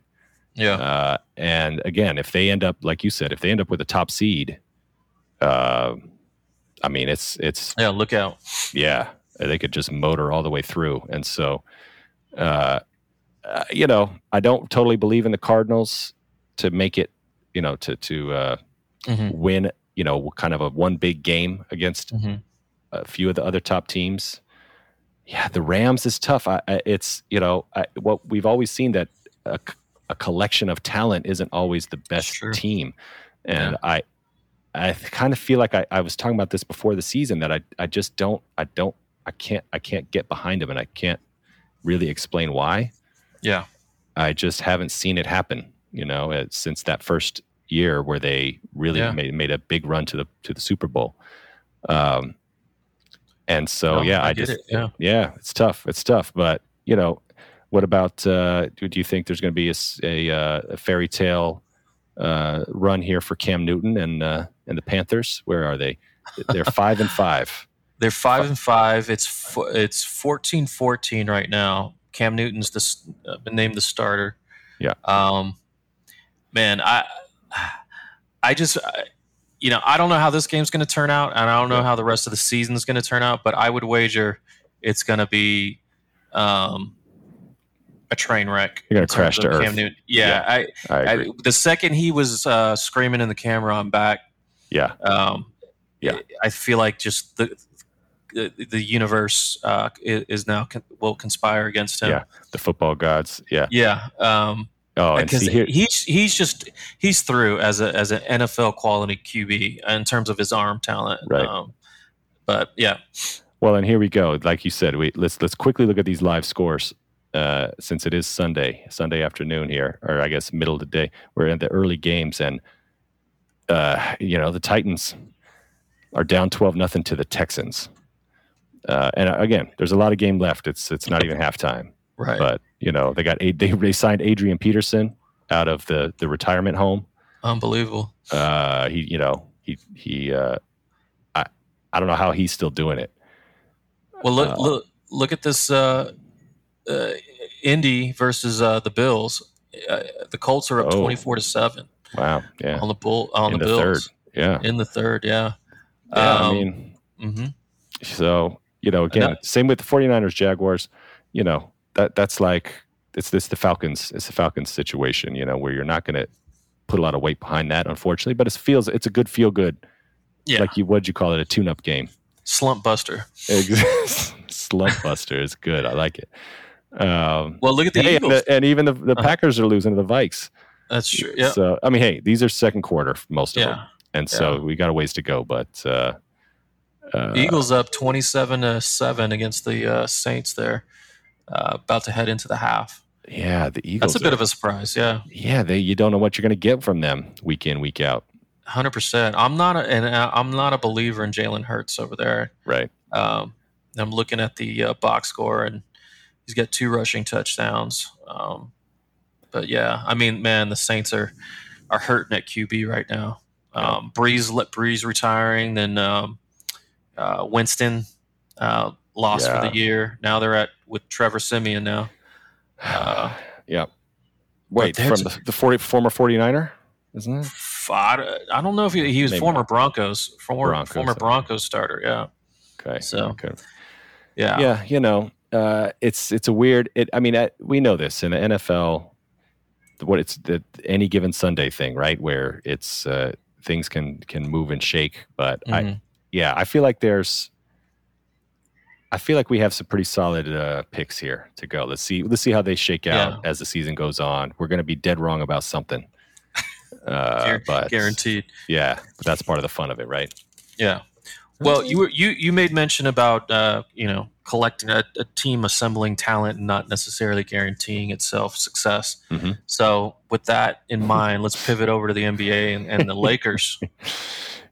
Yeah, Uh, and again, if they end up, like you said, if they end up with a top seed, uh, I mean, it's it's yeah. Look out. yeah, they could just motor all the way through. And so, uh, uh, you know, I don't totally believe in the Cardinals to make it, you know, to to uh, Mhm. win, you know, kind of a one big game against Mhm. a few of the other top teams. Yeah, the Rams is tough. I, I, it's you know I, what we've always seen that a, a collection of talent isn't always the best Sure. team, and I I kind of feel like I, I was talking about this before the season that I I just don't I don't I can't I can't get behind them and I can't really explain why. Yeah, I just haven't seen it happen. You know, uh, since that first year where they really Yeah. made made a big run to the to the Super Bowl. Um, and so No, yeah, I I, just it, yeah. yeah, it's tough. It's tough, but you know, what about? Uh, do, do you think there's going to be a, a, uh, a fairy tale uh, run here for Cam Newton and uh, and the Panthers? Where are they? They're (laughs) five and five. they're five and five. It's it's 14-14 right now. Cam Newton's the uh, been named the starter. Yeah. Um, man, I I just I, you know I don't know how this game's going to turn out, and I don't know how the rest of the season's going to turn out. But I would wager it's going to be um, a train wreck. You're gonna crash to of Cam earth. Newton. Yeah, I, I I, agree. the second he was uh, screaming in the camera, I'm back. yeah, Um, Yeah. I feel like just the the, the universe uh, is now con- will conspire against him. Yeah. the football gods. Yeah. Yeah. Um, Oh, and because see here. he's he's just he's through as a as an NFL quality QB in terms of his arm talent. Right. Um, but yeah, Well, and here we go. Like you said, we let's let's quickly look at these live scores. Uh, since it is Sunday, Sunday afternoon here, or I guess middle of the day, we're in the early games, and uh, you know the Titans are down twelve nothing to the Texans. Uh, and again, there's a lot of game left. It's it's not even halftime, right. but you know they got they they signed Adrian Peterson out of the the retirement home. Unbelievable. Uh, he you know he he uh, I I don't know how he's still doing it. Well, look Uh, look look at this uh, uh, Indy versus uh, the Bills. Uh, the Colts are up Oh. twenty four to seven Wow, yeah, on the bull on in the, the, Bills third, yeah. in the third. Yeah. Yeah, I Um, mean, hmm so you know, again, know- same with the 49ers, Jaguars. You know, that that's like it's this the Falcons. It's the Falcons situation. You know, where you're not going to put a lot of weight behind that, unfortunately. But it feels it's a good feel good. Yeah. Like you, what'd you call it? A tune up game. Slump buster. (laughs) Slump buster is good. I like it. Um, Well, look at the hey, and, Eagles. the- and even the, the Uh-huh. Packers are losing to the Vikes. That's true. Yeah. So I mean, hey, these are second quarter most of them, Yeah. and so we got a ways to go. But uh, uh, Eagles up 27 to 7 against the uh, Saints there. Uh, about to head into the half. yeah, the Eagles. That's a bit are- of a surprise. Yeah. yeah, they you don't know what you're going to get from them week in week out, 100%. I'm not a, and uh, I'm not a believer in Jalen Hurts over there. right? Um, I'm looking at the uh, box score and he's got two rushing touchdowns. Um, but yeah, I mean, man, the Saints are are hurting at QB right now. Um, Brees let Brees retiring, then um, uh, Winston uh, lost for the year. Now they're at with Trevor Siemian now. Uh, (sighs) yeah. Wait, from the, the 40, former 49er, isn't it? I I don't know if he, he was Maybe former not. Broncos, former Broncos, former. Broncos starter. Yeah, Okay. So, okay. Yeah. Yeah. You know, uh, it's it's a weird. It. I mean, I, we know this in the NFL. What it's the any given Sunday thing, right? Where it's uh, things can can move and shake. But I, Mhm. yeah, I feel like there's. I feel like we have some pretty solid uh, picks here to go. Let's see. Let's see how they shake out as the season goes on. We're going to be dead wrong about something. (laughs) Uh, Guar- but guaranteed. Yeah, but that's part of the fun of it, right? Yeah. Well, you were you you made mention about uh, you know collecting a, a team assembling talent and not necessarily guaranteeing itself success. Mhm. So with that in mind, let's pivot over to the NBA and, and the Lakers. (laughs)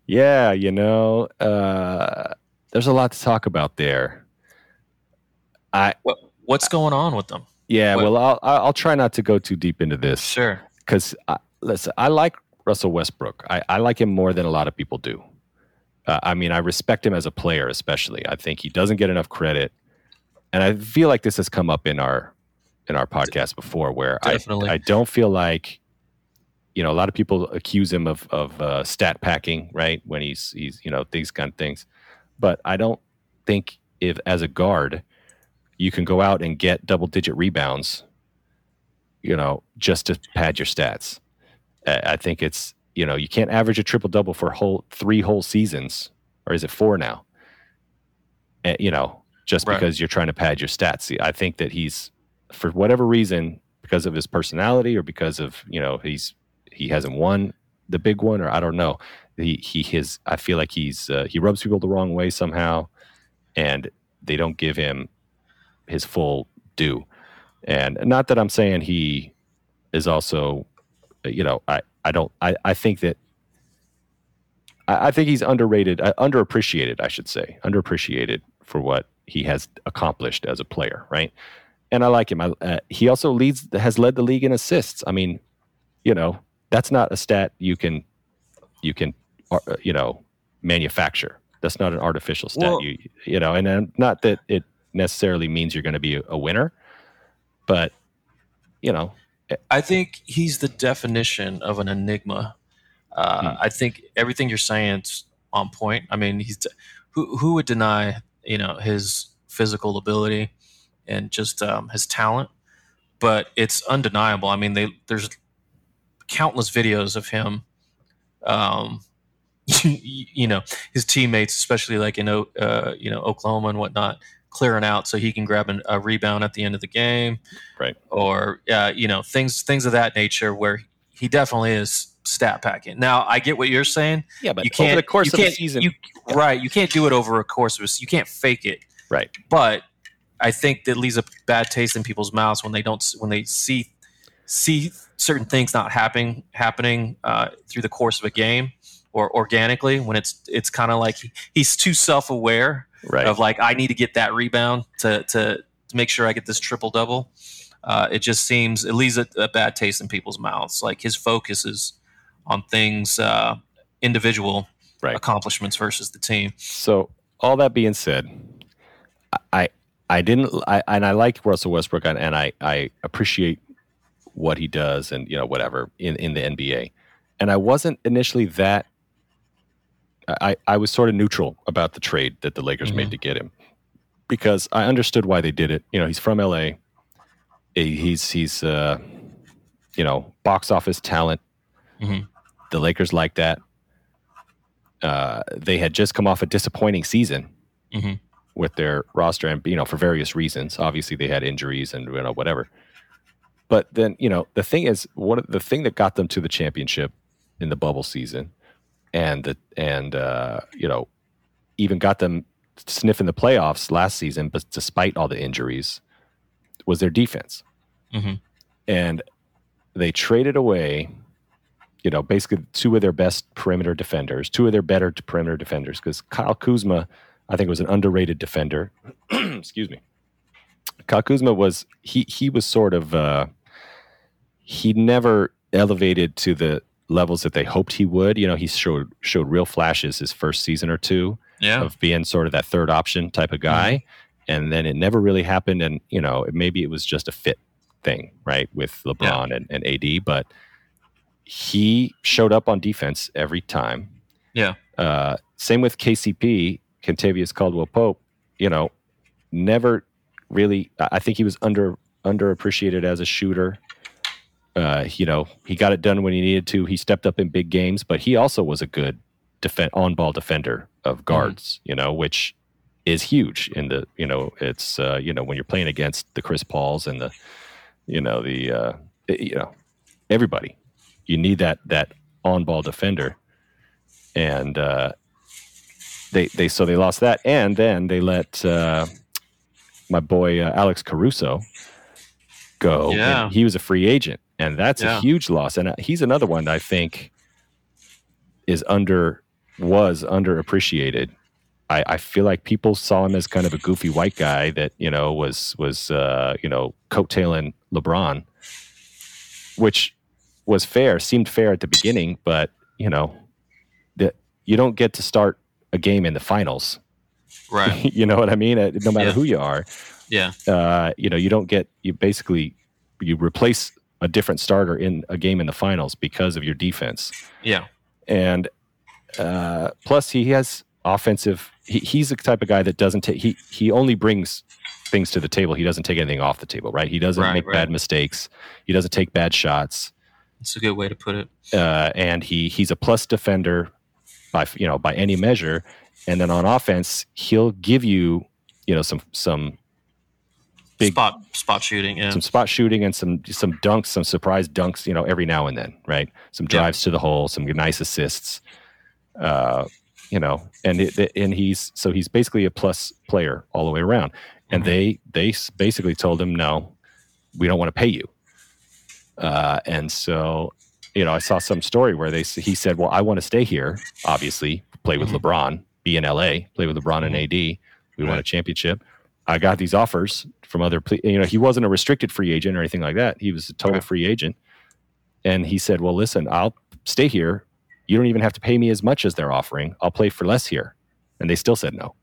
Yeah, you know, uh, there's a lot to talk about there. I What what's going on with them? yeah, Well- well, I'll I'll I'll try not to go too deep into this Sure. because listen, I like Russell Westbrook. I, I like him more than a lot of people do. Uh, I mean, I respect him as a player, especially. I think he doesn't get enough credit, and I feel like this has come up in our in our podcast before, where I Definitely. I don't feel like you know a lot of people accuse him of of uh, stat packing, right? When he's he's you know these kind of things, but I don't think if as a guard you can go out and get double digit rebounds, you know, just to pad your stats. I I think it's you know you can't average a triple double for whole three whole seasons, or is it four now? Uh, you know, just Right. because you're trying to pad your stats. See, I think that he's for whatever reason, because of his personality or because of you know he's he hasn't won the big one, or I don't know. He he his I feel like he's uh, he rubs people the wrong way somehow, and they don't give him his full due. And not that I'm saying he is also, you know, I, I don't, I, I think that, I, I think he's underrated, uh, underappreciated, I should say, underappreciated for what he has accomplished as a player, right? And I like him. I, uh, he also leads, has led the league in assists. I mean, you know, that's not a stat you can, you can, uh, you know, manufacture. That's not an artificial stat. Well- you, you know, and then not that it necessarily means you're going to be a, a winner, but you know, I think he's the definition of an enigma. Uh, Hmm. I think everything you're saying is on point. I mean, he's who who would deny you know his physical ability and just um, his talent, but it's undeniable. I mean, they there's countless videos of him. Um, (laughs) you know his teammates, especially like in uh, you know Oklahoma and whatnot, clearing out so he can grab an, a rebound at the end of the game, Right. Or uh, you know things things of that nature where he definitely is stat packing. Now I get what you're saying. yeah, but you can't over the course of the season, you, right? You can't do it over a course of a, you can't fake it, right? but I think that leaves a bad taste in people's mouths when they don't when they see see certain things not happening happening uh, through the course of a game or organically when it's it's kind of like he, he's too self aware Right. of like I need to get that rebound to to, to make sure I get this triple double. Uh, it just seems it leaves a, a bad taste in people's mouths. Like his focus is on things uh, individual Right. accomplishments versus the team. So all that being said, I I didn't I and I like Russell Westbrook and, and I I appreciate what he does and you know whatever in in the NBA, and I wasn't initially that. I I was sort of neutral about the trade that the Lakers made Mhm. to get him because I understood why they did it. You know, he's from LA. He's he's uh, you know box office talent. Mhm. The Lakers like that. Uh, they had just come off a disappointing season Mhm. with their roster, and you know for various reasons. Obviously, they had injuries and you know whatever. But then you know the thing is, what the thing that got them to the championship in the bubble season, and the and uh, you know even got them sniffing the playoffs last season, but despite all the injuries, was their defense. Mhm. And they traded away, you know, basically two of their best perimeter defenders, two of their better perimeter defenders, because Kyle Kuzma, I think, was an underrated defender. (clears throat) Excuse me. Kyle Kuzma was he he was sort of uh, he never elevated to the levels that they hoped he would. You know, he showed showed real flashes his first season or two Yeah. of being sort of that third option type of guy. And then it never really happened. And, you know, maybe it was just a fit thing, right, with LeBron and, and AD. But he showed up on defense every time. Yeah. Uh, same with KCP. Kentavious Caldwell Pope, you know, never really. I think he was under underappreciated as a shooter. Uh, you know, he got it done when he needed to. He stepped up in big games, but he also was a good defend on ball defender of guards. Mm-hmm. You know, which is huge in the you know it's uh, you know when you're playing against the Chris Pauls and the you know the uh, you know everybody you need that that on ball defender and uh, they they so they lost that and then they let uh, my boy uh, Alex Caruso go yeah he was a free agent and that's yeah. a huge loss and uh, he's another one that I think is under was underappreciated I, I feel like people saw him as kind of a goofy white guy that you know was was uh, you know coattailing LeBron, which was fair, seemed fair at the beginning, but you know that you don't get to start a game in the finals, right? (laughs) you know what I mean? Uh, no matter yeah. who you are, yeah. Uh, you know you don't get you basically you replace a different starter in a game in the finals because of your defense. Yeah, and uh, plus he has offensive he, he's the type of guy that doesn't take he he only brings things to the table. He doesn't take anything off the table, right? He doesn't right, make right. bad mistakes. He doesn't take bad shots. It's a good way to put it. Uh, and he he's a plus defender by you know by any measure. And then on offense, he'll give you you know some some big spot spot shooting, yeah. some spot shooting and some some dunks, some surprise dunks, you know, every now and then, right? Some drives yeah. to the hole, some nice assists. Uh, you know, and it, and he's so he's basically a plus player all the way around. And mm-hmm. they they basically told him, no, we don't want to pay you. Uh, and so, you know, I saw some story where they he said, well, I want to stay here, obviously, play with mm-hmm. LeBron, be in LA, play with LeBron and mm-hmm. AD. We right. won a championship. I got these offers from other, you know, he wasn't a restricted free agent or anything like that. He was a total free agent. And he said, well, listen, I'll stay here you don't even have to pay me as much as they're offering. I'll play for less here. And they still said no.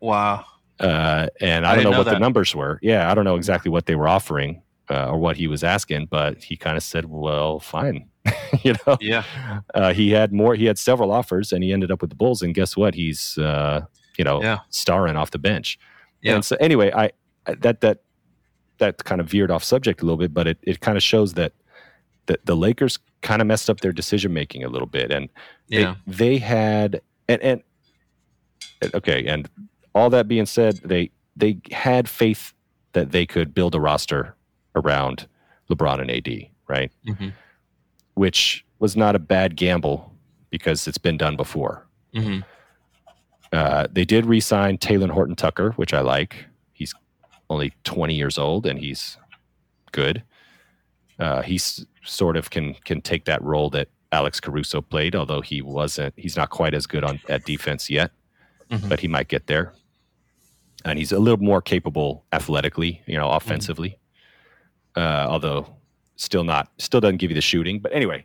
Wow. Uh, and I, I don't know, know what that. the numbers were. Yeah, I don't know exactly what they were offering uh, or what he was asking, but he kind of said, "Well, fine." (laughs) you know. Yeah. Uh, he had more. He had several offers, and he ended up with the Bulls. And guess what? He's uh, you know yeah. starring off the bench. Yeah. And so anyway, I, that that that kind of veered off subject a little bit, but it it kind of shows that the, the Lakers kind of messed up their decision making a little bit, and yeah. they, they had and and okay, and all that being said, they they had faith that they could build a roster around LeBron and AD, right? Mm-hmm. Which was not a bad gamble because it's been done before. Mm-hmm. Uh, they did re-sign Talen Horton Tucker, which I like. He's only 20 years old and he's good. Uh, he's sort of can can take that role that Alex Caruso played, although he wasn't. He's not quite as good on at defense yet, mm-hmm. but he might get there. And he's a little more capable athletically, you know, mm-hmm. offensively. Mm-hmm. Uh, although still not, still doesn't give you the shooting. But anyway,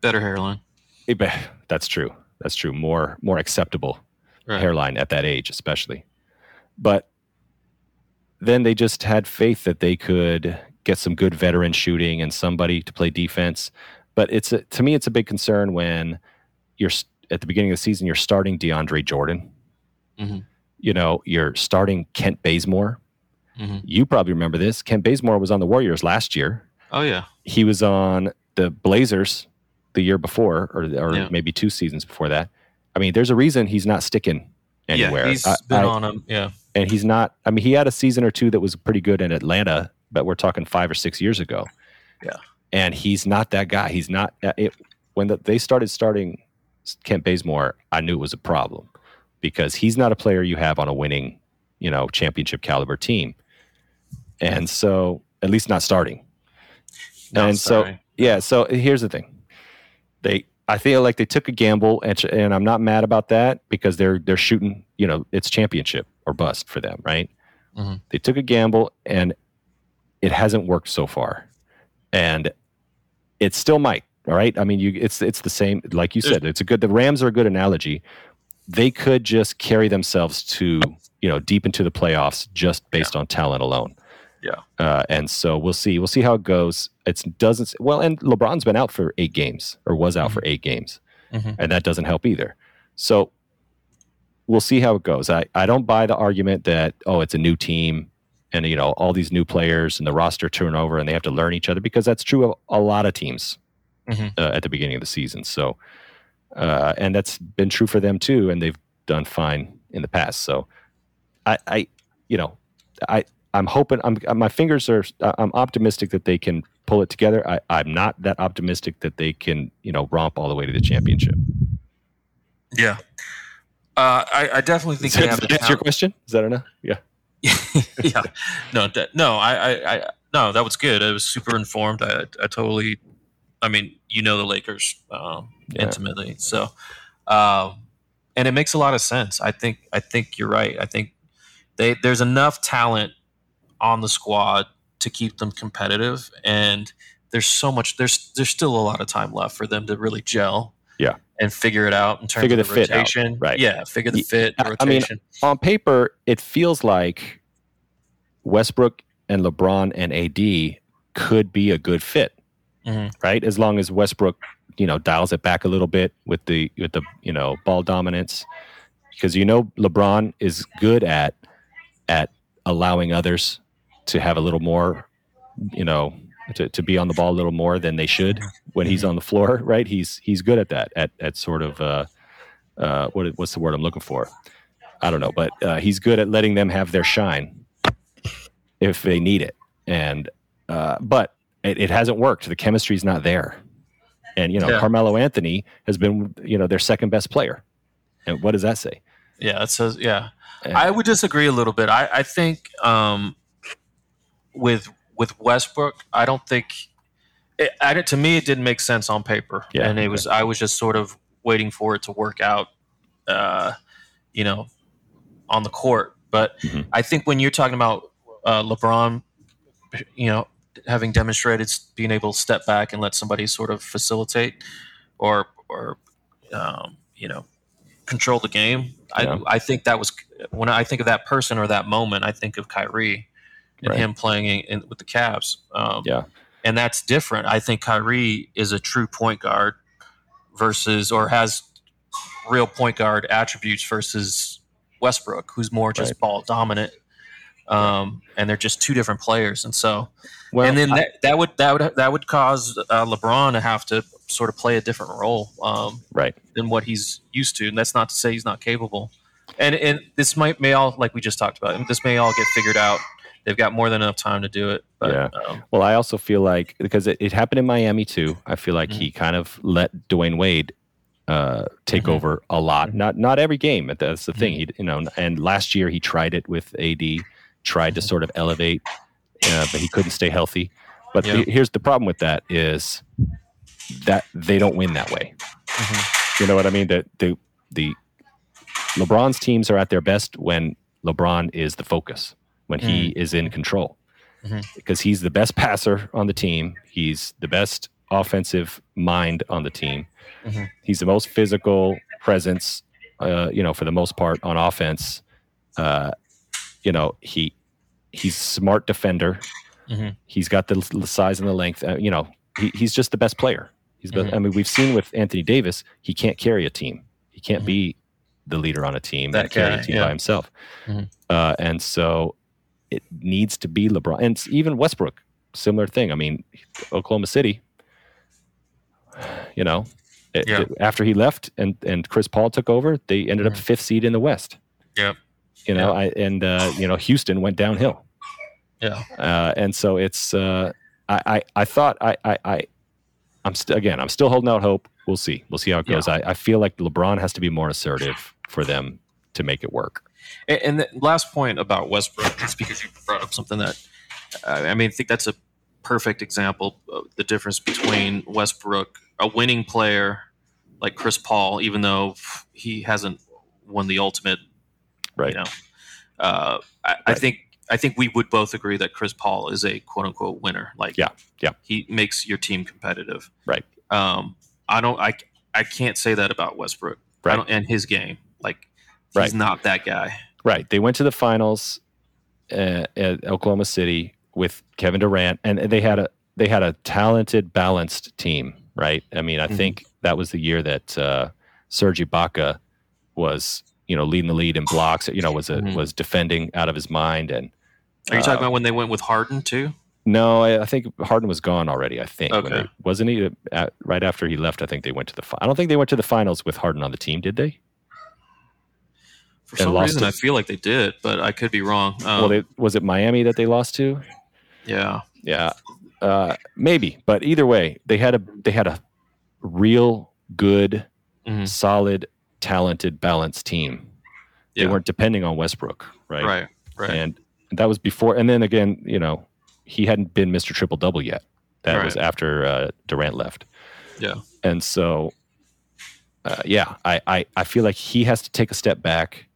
better hairline. It, that's true. That's true. More more acceptable right. hairline at that age, especially. But then they just had faith that they could get some good veteran shooting and somebody to play defense. But it's a, to me, it's a big concern when you're at the beginning of the season, you're starting DeAndre Jordan. Mm-hmm. You know, you're starting Kent Bazemore. Mm-hmm. You probably remember this. Kent Bazemore was on the Warriors last year. Oh yeah, he was on the Blazers the year before, or or yeah. maybe two seasons before that. I mean, there's a reason he's not sticking anywhere. Yeah, he's I, been I, on him. Yeah, and he's not. I mean, he had a season or two that was pretty good in Atlanta but we're talking five or six years ago. Yeah. And he's not that guy. He's not. Uh, it, when the, they started starting Kent Bazemore, I knew it was a problem because he's not a player you have on a winning, you know, championship caliber team. And so, at least not starting. No, and sorry. so, yeah. So here's the thing: they, I feel like they took a gamble, and, and I'm not mad about that because they're they're shooting. You know, it's championship or bust for them, right? Mm-hmm. They took a gamble, and it hasn't worked so far, and it still might. All right. I mean, you it's it's the same. Like you said, it's a good. The Rams are a good analogy. They could just carry themselves to you know deep into the playoffs just based yeah. on talent alone. Yeah. Uh, and so we'll see. We'll see how it goes. It doesn't. Well, and LeBron's been out for eight games or was out mm-hmm. for eight games, mm-hmm. and that doesn't help either. So we'll see how it goes. I, I don't buy the argument that oh it's a new team and you know all these new players and the roster turnover and they have to learn each other because that's true of a lot of teams Mhm. uh, at the beginning of the season. So uh, and that's been true for them too, and they've done fine in the past. So I, I you know I I'm hoping I'm my fingers are I'm optimistic that they can pull it together. I, I'm not that optimistic that they can you know romp all the way to the championship. Yeah. Uh, I, I definitely think Does they that have answer your question? Is that enough? Yeah. (laughs) yeah. No, de- no, I, I, I, no, that was good. I was super informed. I, I totally, I mean, you know the Lakers um, Yeah. intimately, so, um, and it makes a lot of sense. I think, I think you're right. I think they there's enough talent on the squad to keep them competitive, and there's so much. There's there's still a lot of time left for them to really gel. Yeah. And figure it out in terms Figure of the the, out, rotation. right. Yeah. Figure the fit, the I- mean, rotation. on paper, it feels like Westbrook and LeBron and AD could be a good fit, Mhm. right? As long as Westbrook, you know, dials it back a little bit with the with the you know ball dominance, because you know LeBron is good at at allowing others to have a little more, you know, to, to be on the ball a little more than they should when he's on the floor, (laughs) right? He's he's good at that at at sort of uh, uh, what what's the word I'm looking for? I don't know, but uh, he's good at letting them have their shine if they need it. And uh, but it, it hasn't worked. The chemistry's not there. And you know, Yeah. Carmelo Anthony has been you know their second best player. And what does that say? Yeah, it says yeah. Yeah. I would disagree a little bit. I, I think um, with with Westbrook, I don't think it, I, to me it didn't make sense on paper, Yeah, and it okay. was I was just sort of waiting for it to work out, uh, you know, on the court. But Mhm. I think when you're talking about uh, LeBron, you know, having demonstrated being able to step back and let somebody sort of facilitate or or um, you know control the game. Yeah. I I think that was when I think of that person or that moment, I think of Kyrie and Right. him playing in, in, with the Cavs. Um, Yeah. and that's different. I think Kyrie is a true point guard versus or has real point guard attributes versus Westbrook, who's more just Right. ball dominant. Um, and they're just two different players, and so Well, and then I- that, that would that would that would cause uh, LeBron to have to sort of play a different role um, right. than what he's used to. And that's not to say he's not capable. And and this might may all like we just talked about. This may all get figured out. They've got more than enough time to do it. But, Yeah. um, Well, I also feel like because it, it happened in Miami too. I feel like Mm-hmm. he kind of let Dwyane Wade uh, take Mhm. over a lot. Mhm. Not not every game. but That's the thing. Mm-hmm. He you know, and last year he tried it with AD, tried to Mhm. sort of elevate, uh, but he couldn't stay healthy. But Yeah. he- here's the problem with that is that they don't win that way. mhm. You know what I mean? That the the LeBron's teams are at their best when LeBron is the focus, when he is in control. Mhm. Because he's the best passer on the team. He's the best offensive mind on the team. Mhm. He's the most physical presence, uh, you know, for the most part on offense. Uh, you know, he he's smart defender. Mhm. He's got the, the size and the length. Uh, you know, he, he's just the best player. He's Mhm. I mean, we've seen with Anthony Davis, he can't carry a team. He can't Mhm. be the leader on a team That and carry a team yeah. by himself. Mhm. Uh, and so it needs to be LeBron and even Westbrook. Similar thing. I mean, Oklahoma City. You know, it- Yeah. it- after he left and and Chris Paul took over, they ended up Mhm. fifth seed in the West. Yeah. You know, I and uh, you know Houston went downhill. Yeah. Uh, and so it's uh, I, I I thought I I, I I'm st- again I'm still holding out hope. We'll see. We'll see how it goes. I, I feel like LeBron has to be more assertive for them to make it work. And, and the last point about Westbrook is because you brought up something that uh, I mean, I think that's a perfect example of the difference between Westbrook, a winning player like Chris Paul, even though he hasn't won the ultimate. Right. You know, uh, I, I think I think we would both agree that Chris Paul is a quote unquote winner. Like, Yeah, yeah. he makes your team competitive. Right. Um, I don't. I I can't say that about Westbrook. I Right. don't, and his game, like, he's Right. not that guy. Right. They went to the finals uh, at Oklahoma City with Kevin Durant, and they had a they had a talented, balanced team. Right. I mean, I Mhm. think that was the year that uh, Serge Ibaka was you know, leading the lead in blocks. You know, was a, Mhm. was defending out of his mind. And Are you talking uh, about when they went with Harden too? no, I, I think Harden was gone already. I think Okay. they- wasn't he? At, right after he left, I think they went to the. Fi- I don't think they went to the finals with Harden on the team. Did they? For some reason, to- I feel like they did, but I could be wrong. Um, well, they, was it Miami that they lost to? yeah, Yeah, uh, maybe. But either way, they had a they had a real good, Mhm. solid, talented, balanced team. They weren't depending on Westbrook, right? right, right. And that was before. And then again, you know, he hadn't been Mr. Triple Double yet. That was after uh, Durant left. Yeah. And so, uh, yeah, I, I I feel like he has to take a step back.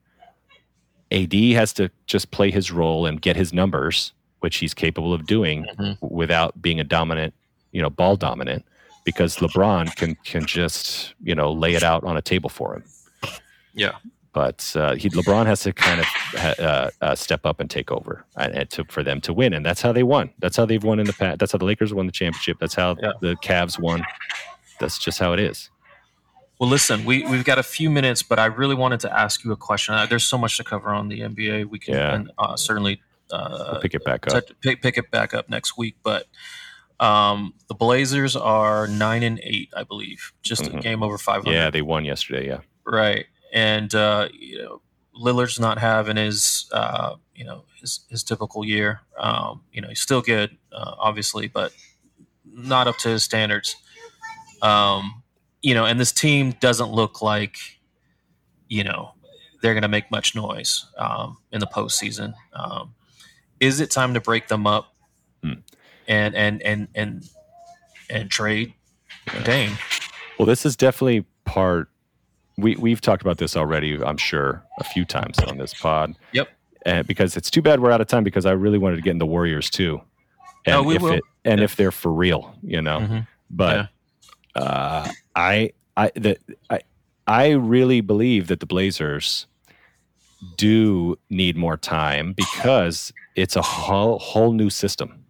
AD has to just play his role and get his numbers, which he's capable of doing Mhm. without being a dominant, you know, ball dominant, because LeBron can can just you know lay it out on a table for him. Yeah. But uh, he LeBron has to kind of ha- uh, uh, step up and take over and, and to, for them to win, and that's how they won. That's how they've won in the past. That's how the Lakers won the championship. That's how Yeah. the Cavs won. That's just how it is. Well, listen, we we've got a few minutes, but I really wanted to ask you a question. Uh, There's so much to cover on the NBA. We can Yeah. and, uh, certainly uh, We'll pick it back up. t- pick, pick it back up next week. But um, the Blazers are nine and eight, I believe, just a Mhm. game over five hundred. Yeah, they won yesterday. Yeah, Right. And uh, you know, Lillard's not having his uh, you know his his typical year. Um, you know, he's still good, uh, obviously, but not up to his standards. Um, you know, and this team doesn't look like you know they're going to make much noise um, in the postseason. Um, is it time to break them up Hmm. and and and and and trade Yeah. Dame? Well, this is definitely part. We we've talked about this already. I'm sure a few times on this pod. Yep. And because it's too bad we're out of time because I really wanted to get in the Warriors too. And Oh, we if will. It, and Yeah. if they're for real, you know. Mhm. But uh, I I the I I really believe that the Blazers do need more time because it's a whole whole new system.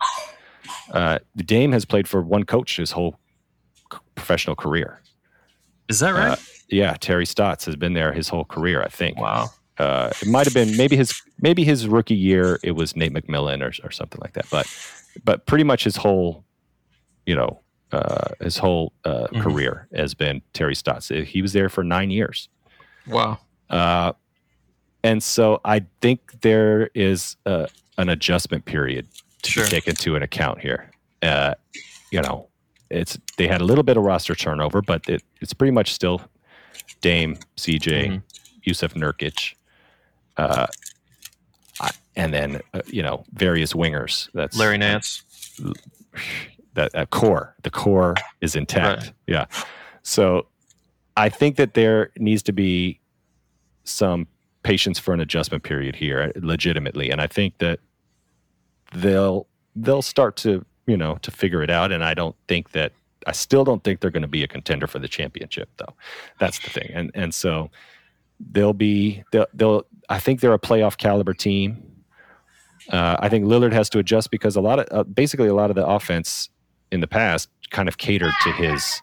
Uh, Dame has played for one coach his whole professional career. Is that right? Uh, yeah, Terry Stotts has been there his whole career. I think. wow. Uh, it might have been maybe his maybe his rookie year. It was Nate McMillan or, or something like that. But but pretty much his whole, you know, uh, his whole uh, Mhm. career has been Terry Stotts. He was there for nine years. Wow. Uh, and so I think there is a, an adjustment period to Sure. be taken into an account here. Uh, you know, it's they had a little bit of roster turnover, but it, it's pretty much still Dame, CJ, Mhm. Jusuf Nurkic, uh, and then uh, you know various wingers. That's Larry Nance. That, that core the core is intact. Right. yeah. So i think that there needs to be some patience for an adjustment period here legitimately. And i think that they'll they'll start to you know to figure it out. And i don't think that i still don't think they're going to be a contender for the championship though. That's the thing. And and so they'll be they'll, they'll i think they're a playoff caliber team. Uh, I think Lillard has to adjust because a lot of uh, basically a lot of the offense in the past kind of catered to his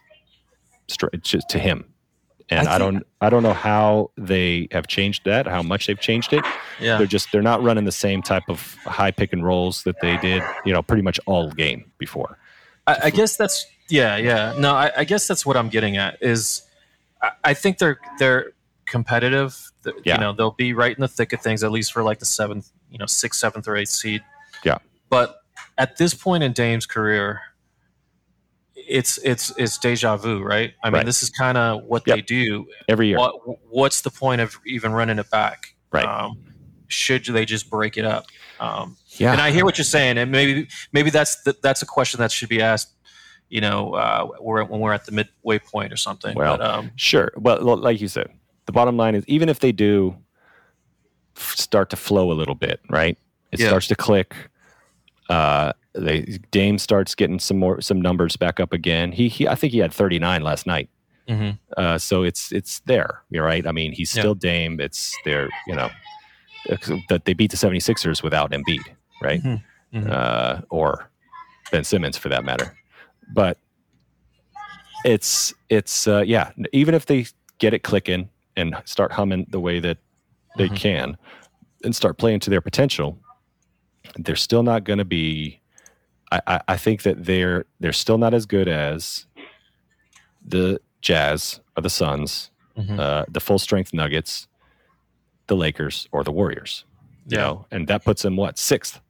to him, and I I, don't I don't know how they have changed that, how much they've changed it. Yeah. They're just they're not running the same type of high pick and rolls that they did, you know, pretty much all game before. I, I guess that's yeah, yeah. No, I, I guess that's what I'm getting at is I, think they're they're competitive. Yeah. You know, they'll be right in the thick of things, at least for like the seventh, you know, sixth, seventh, or eighth seed. Yeah. But at this point in Dame's career, it's it's it's deja vu, right? I mean, Right. this is kind of what Yep. they do. Every year, What what's the point of even running it back? Right. Um, should they just break it up? Um, yeah, and I hear what you're saying, and maybe maybe that's the, that's a question that should be asked. You know, uh, we're, when we're at the midway point or something. Well, but, um, Sure. Well, like you said, the bottom line is even if they do f- start to flow a little bit, right? It Yeah. starts to click. Uh, they Dame starts getting some more some numbers back up again. He, he I think he had 39 last night. mhm. Uh, so it's it's there, you're right. I mean, he's Yeah. still Dame. It's there, you know, that they beat the 76ers without Embiid, right? Mhm. Mhm. Uh, or Ben Simmons for that matter. But it's it's uh, yeah. Even if they get it clicking and start humming the way that they Mhm. can and start playing to their potential, they're still not going to be. I, I, I think that they're they're still not as good as the Jazz or the Suns, Mhm. uh, the full strength Nuggets, the Lakers or the Warriors. You Yeah. know, and that puts them what sixth.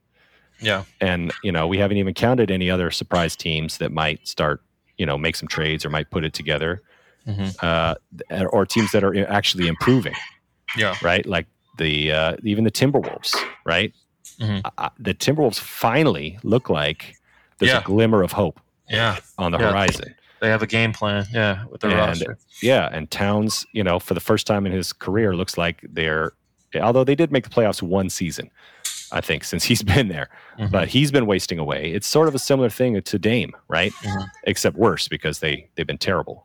Yeah. And you know, we haven't even counted any other surprise teams that might start, you know, make some trades or might put it together, Mhm. uh, or teams that are actually improving Yeah. right? Like the uh, even the Timberwolves, right? Mhm. Uh, the Timberwolves finally look like there's Yeah. a glimmer of hope Yeah. on the Yeah. horizon. They have a game plan. Yeah. With their And- roster. Yeah, and Towns, you know, for the first time in his career, looks like they're. Although they did make the playoffs one season, I think since he's (laughs) been there, Mhm. but he's been wasting away. It's sort of a similar thing to Dame, right? Mhm. Except worse because they they've been terrible.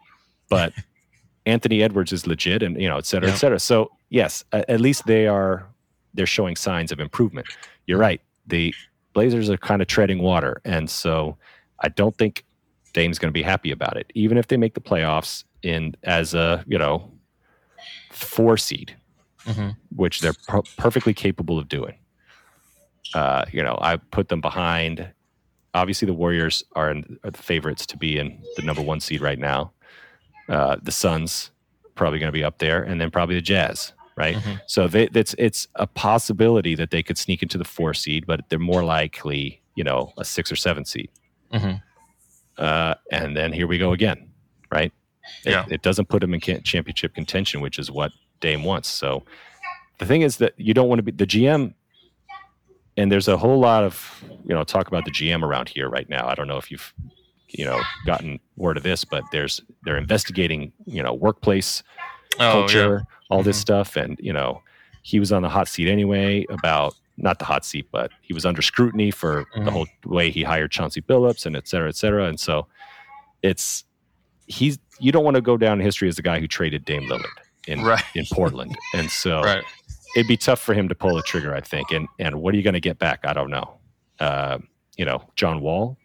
But (laughs) Anthony Edwards is legit, and you know, et cetera, Yeah. et cetera. So yes, at least they are they're showing signs of improvement. You're right. The Blazers are kind of treading water, and so I don't think Dame's going to be happy about it, even if they make the playoffs in as a you know four seed, Mhm. which they're per- perfectly capable of doing. Uh, you know, I put them behind. Obviously, the Warriors are, in, are the favorites to be in the number one seed right now. Uh, the Suns probably going to be up there, and then probably the Jazz, right? Mhm. So they, it's it's a possibility that they could sneak into the four seed, but they're more likely, you know, a six or seven seed. Mhm. Uh, and then here we go again, right? It, Yeah. it doesn't put them in championship contention, which is what Dame wants. So the thing is that you don't want to be the GM. And there's a whole lot of you know talk about the GM around here right now. I don't know if you've you know gotten word of this, but there's they're investigating you know workplace Oh, yeah. All this Mhm. stuff. And, you know, he was on the hot seat anyway about not the hot seat, but he was under scrutiny for the Mhm. whole way he hired Chauncey Billups and et cetera, et cetera. And so it's, he's, you don't want to go down in history as the guy who traded Dame Lillard in, Right. in Portland. And so (laughs) Right. it'd be tough for him to pull the trigger, I think. And, and what are you going to get back? I don't know. Uh, you know, John Wall,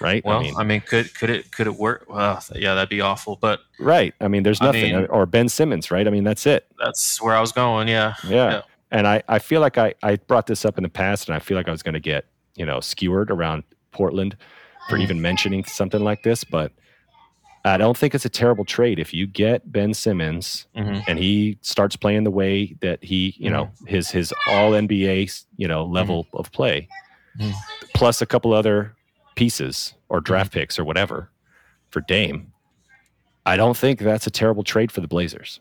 right? Well, I mean, could could it could it work? Well, yeah, that'd be awful. But right. I mean, there's I nothing. mean- or Ben Simmons, right? I mean, that's it. that's where I was going. Yeah. Yeah. Yeah. And I, I feel like I, I brought this up in the past and I feel like I was going to get, you know, skewered around Portland for even mentioning something like this. But I don't think it's a terrible trade. If you get Ben Simmons hmm and he starts playing the way that he, you know, his, his all NBA, you know, level of play, Mhm. plus a couple other pieces or draft picks or whatever for Dame, I don't think that's a terrible trade for the Blazers.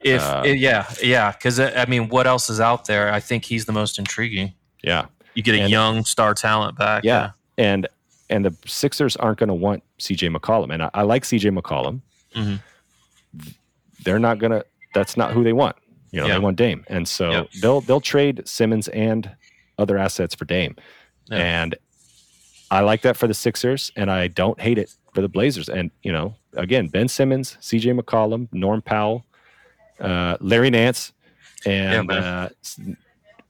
If Uh, yeah, yeah, because I mean, what else is out there? I think he's the most intriguing. Yeah. You get a And- young star talent back. Yeah. and and the Sixers aren't going to want CJ McCollum, and I, I like CJ McCollum. Mhm. They're not going to. That's not who they want. You know, Yeah. they want Dame, and so Yeah. they'll they'll trade Simmons and other assets for Dame, Yeah. and I like that for the Sixers, and I don't hate it for the Blazers. And you know, again, Ben Simmons, CJ McCollum, Norm Powell, uh, Larry Nance, and man. uh,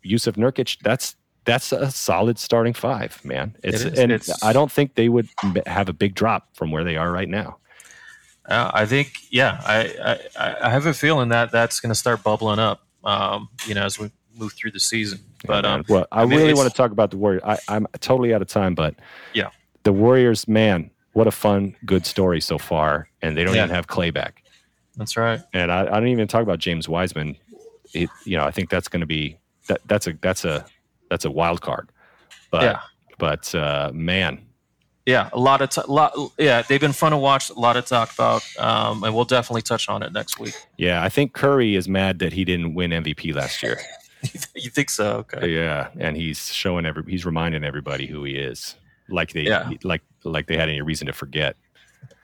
Jusuf Nurkic. That's that's a solid starting five, man. It's and It's- I don't think they would have a big drop from where they are right now. Uh, I think, yeah, I, I, I have a feeling that that's going to start bubbling up, um, you know, as we move through the season. But Yeah, um, well, I, I mean, really want to talk about the Warriors. I, I'm totally out of time, but Yeah. the Warriors, man, what a fun, good story so far, and they don't Yeah. even have Clay back. that's right. And I, I don't even talk about James Wiseman. It, you know, I think that's going to be that. That's a that's a that's a wild card. But Yeah. but uh, man, Yeah, a lot of t- lot. Yeah, they've been fun to watch. A lot to talk about, um, and we'll definitely touch on it next week. yeah, I think Curry is mad that he didn't win MVP last year. (laughs) you think so? Okay. yeah, and he's showing every he's reminding everybody who he is, like they Yeah. like like they had any reason to forget.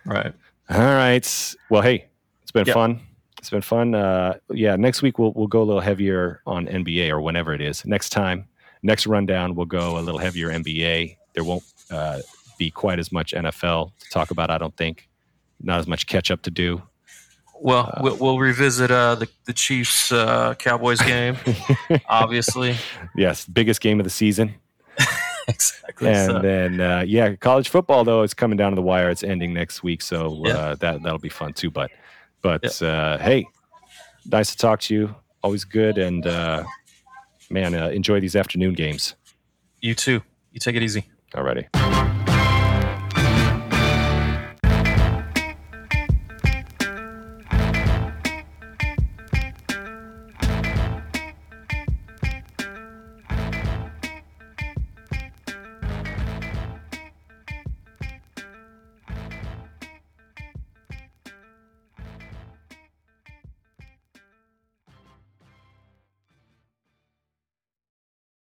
Right. All right. Well, hey, it's been Yeah. fun. It's been fun. Uh, yeah, next week we'll we'll go a little heavier on NBA or whenever it is. Next time, next rundown we'll go a little heavier NBA. There won't uh, be quite as much NFL to talk about. I don't think. Not as much catch up to do. Well, Uh, we'll, we'll revisit uh, the the Chiefs uh, Cowboys game. (laughs) obviously. yes, biggest game of the season. (laughs) exactly. And so. then uh, yeah, college football though is coming down to the wire. It's ending next week, so Yeah. uh, that that'll be fun too. But but uh, hey, nice to talk to you. always good. And uh, man, uh, enjoy these afternoon games. You too. You take it easy. Alrighty.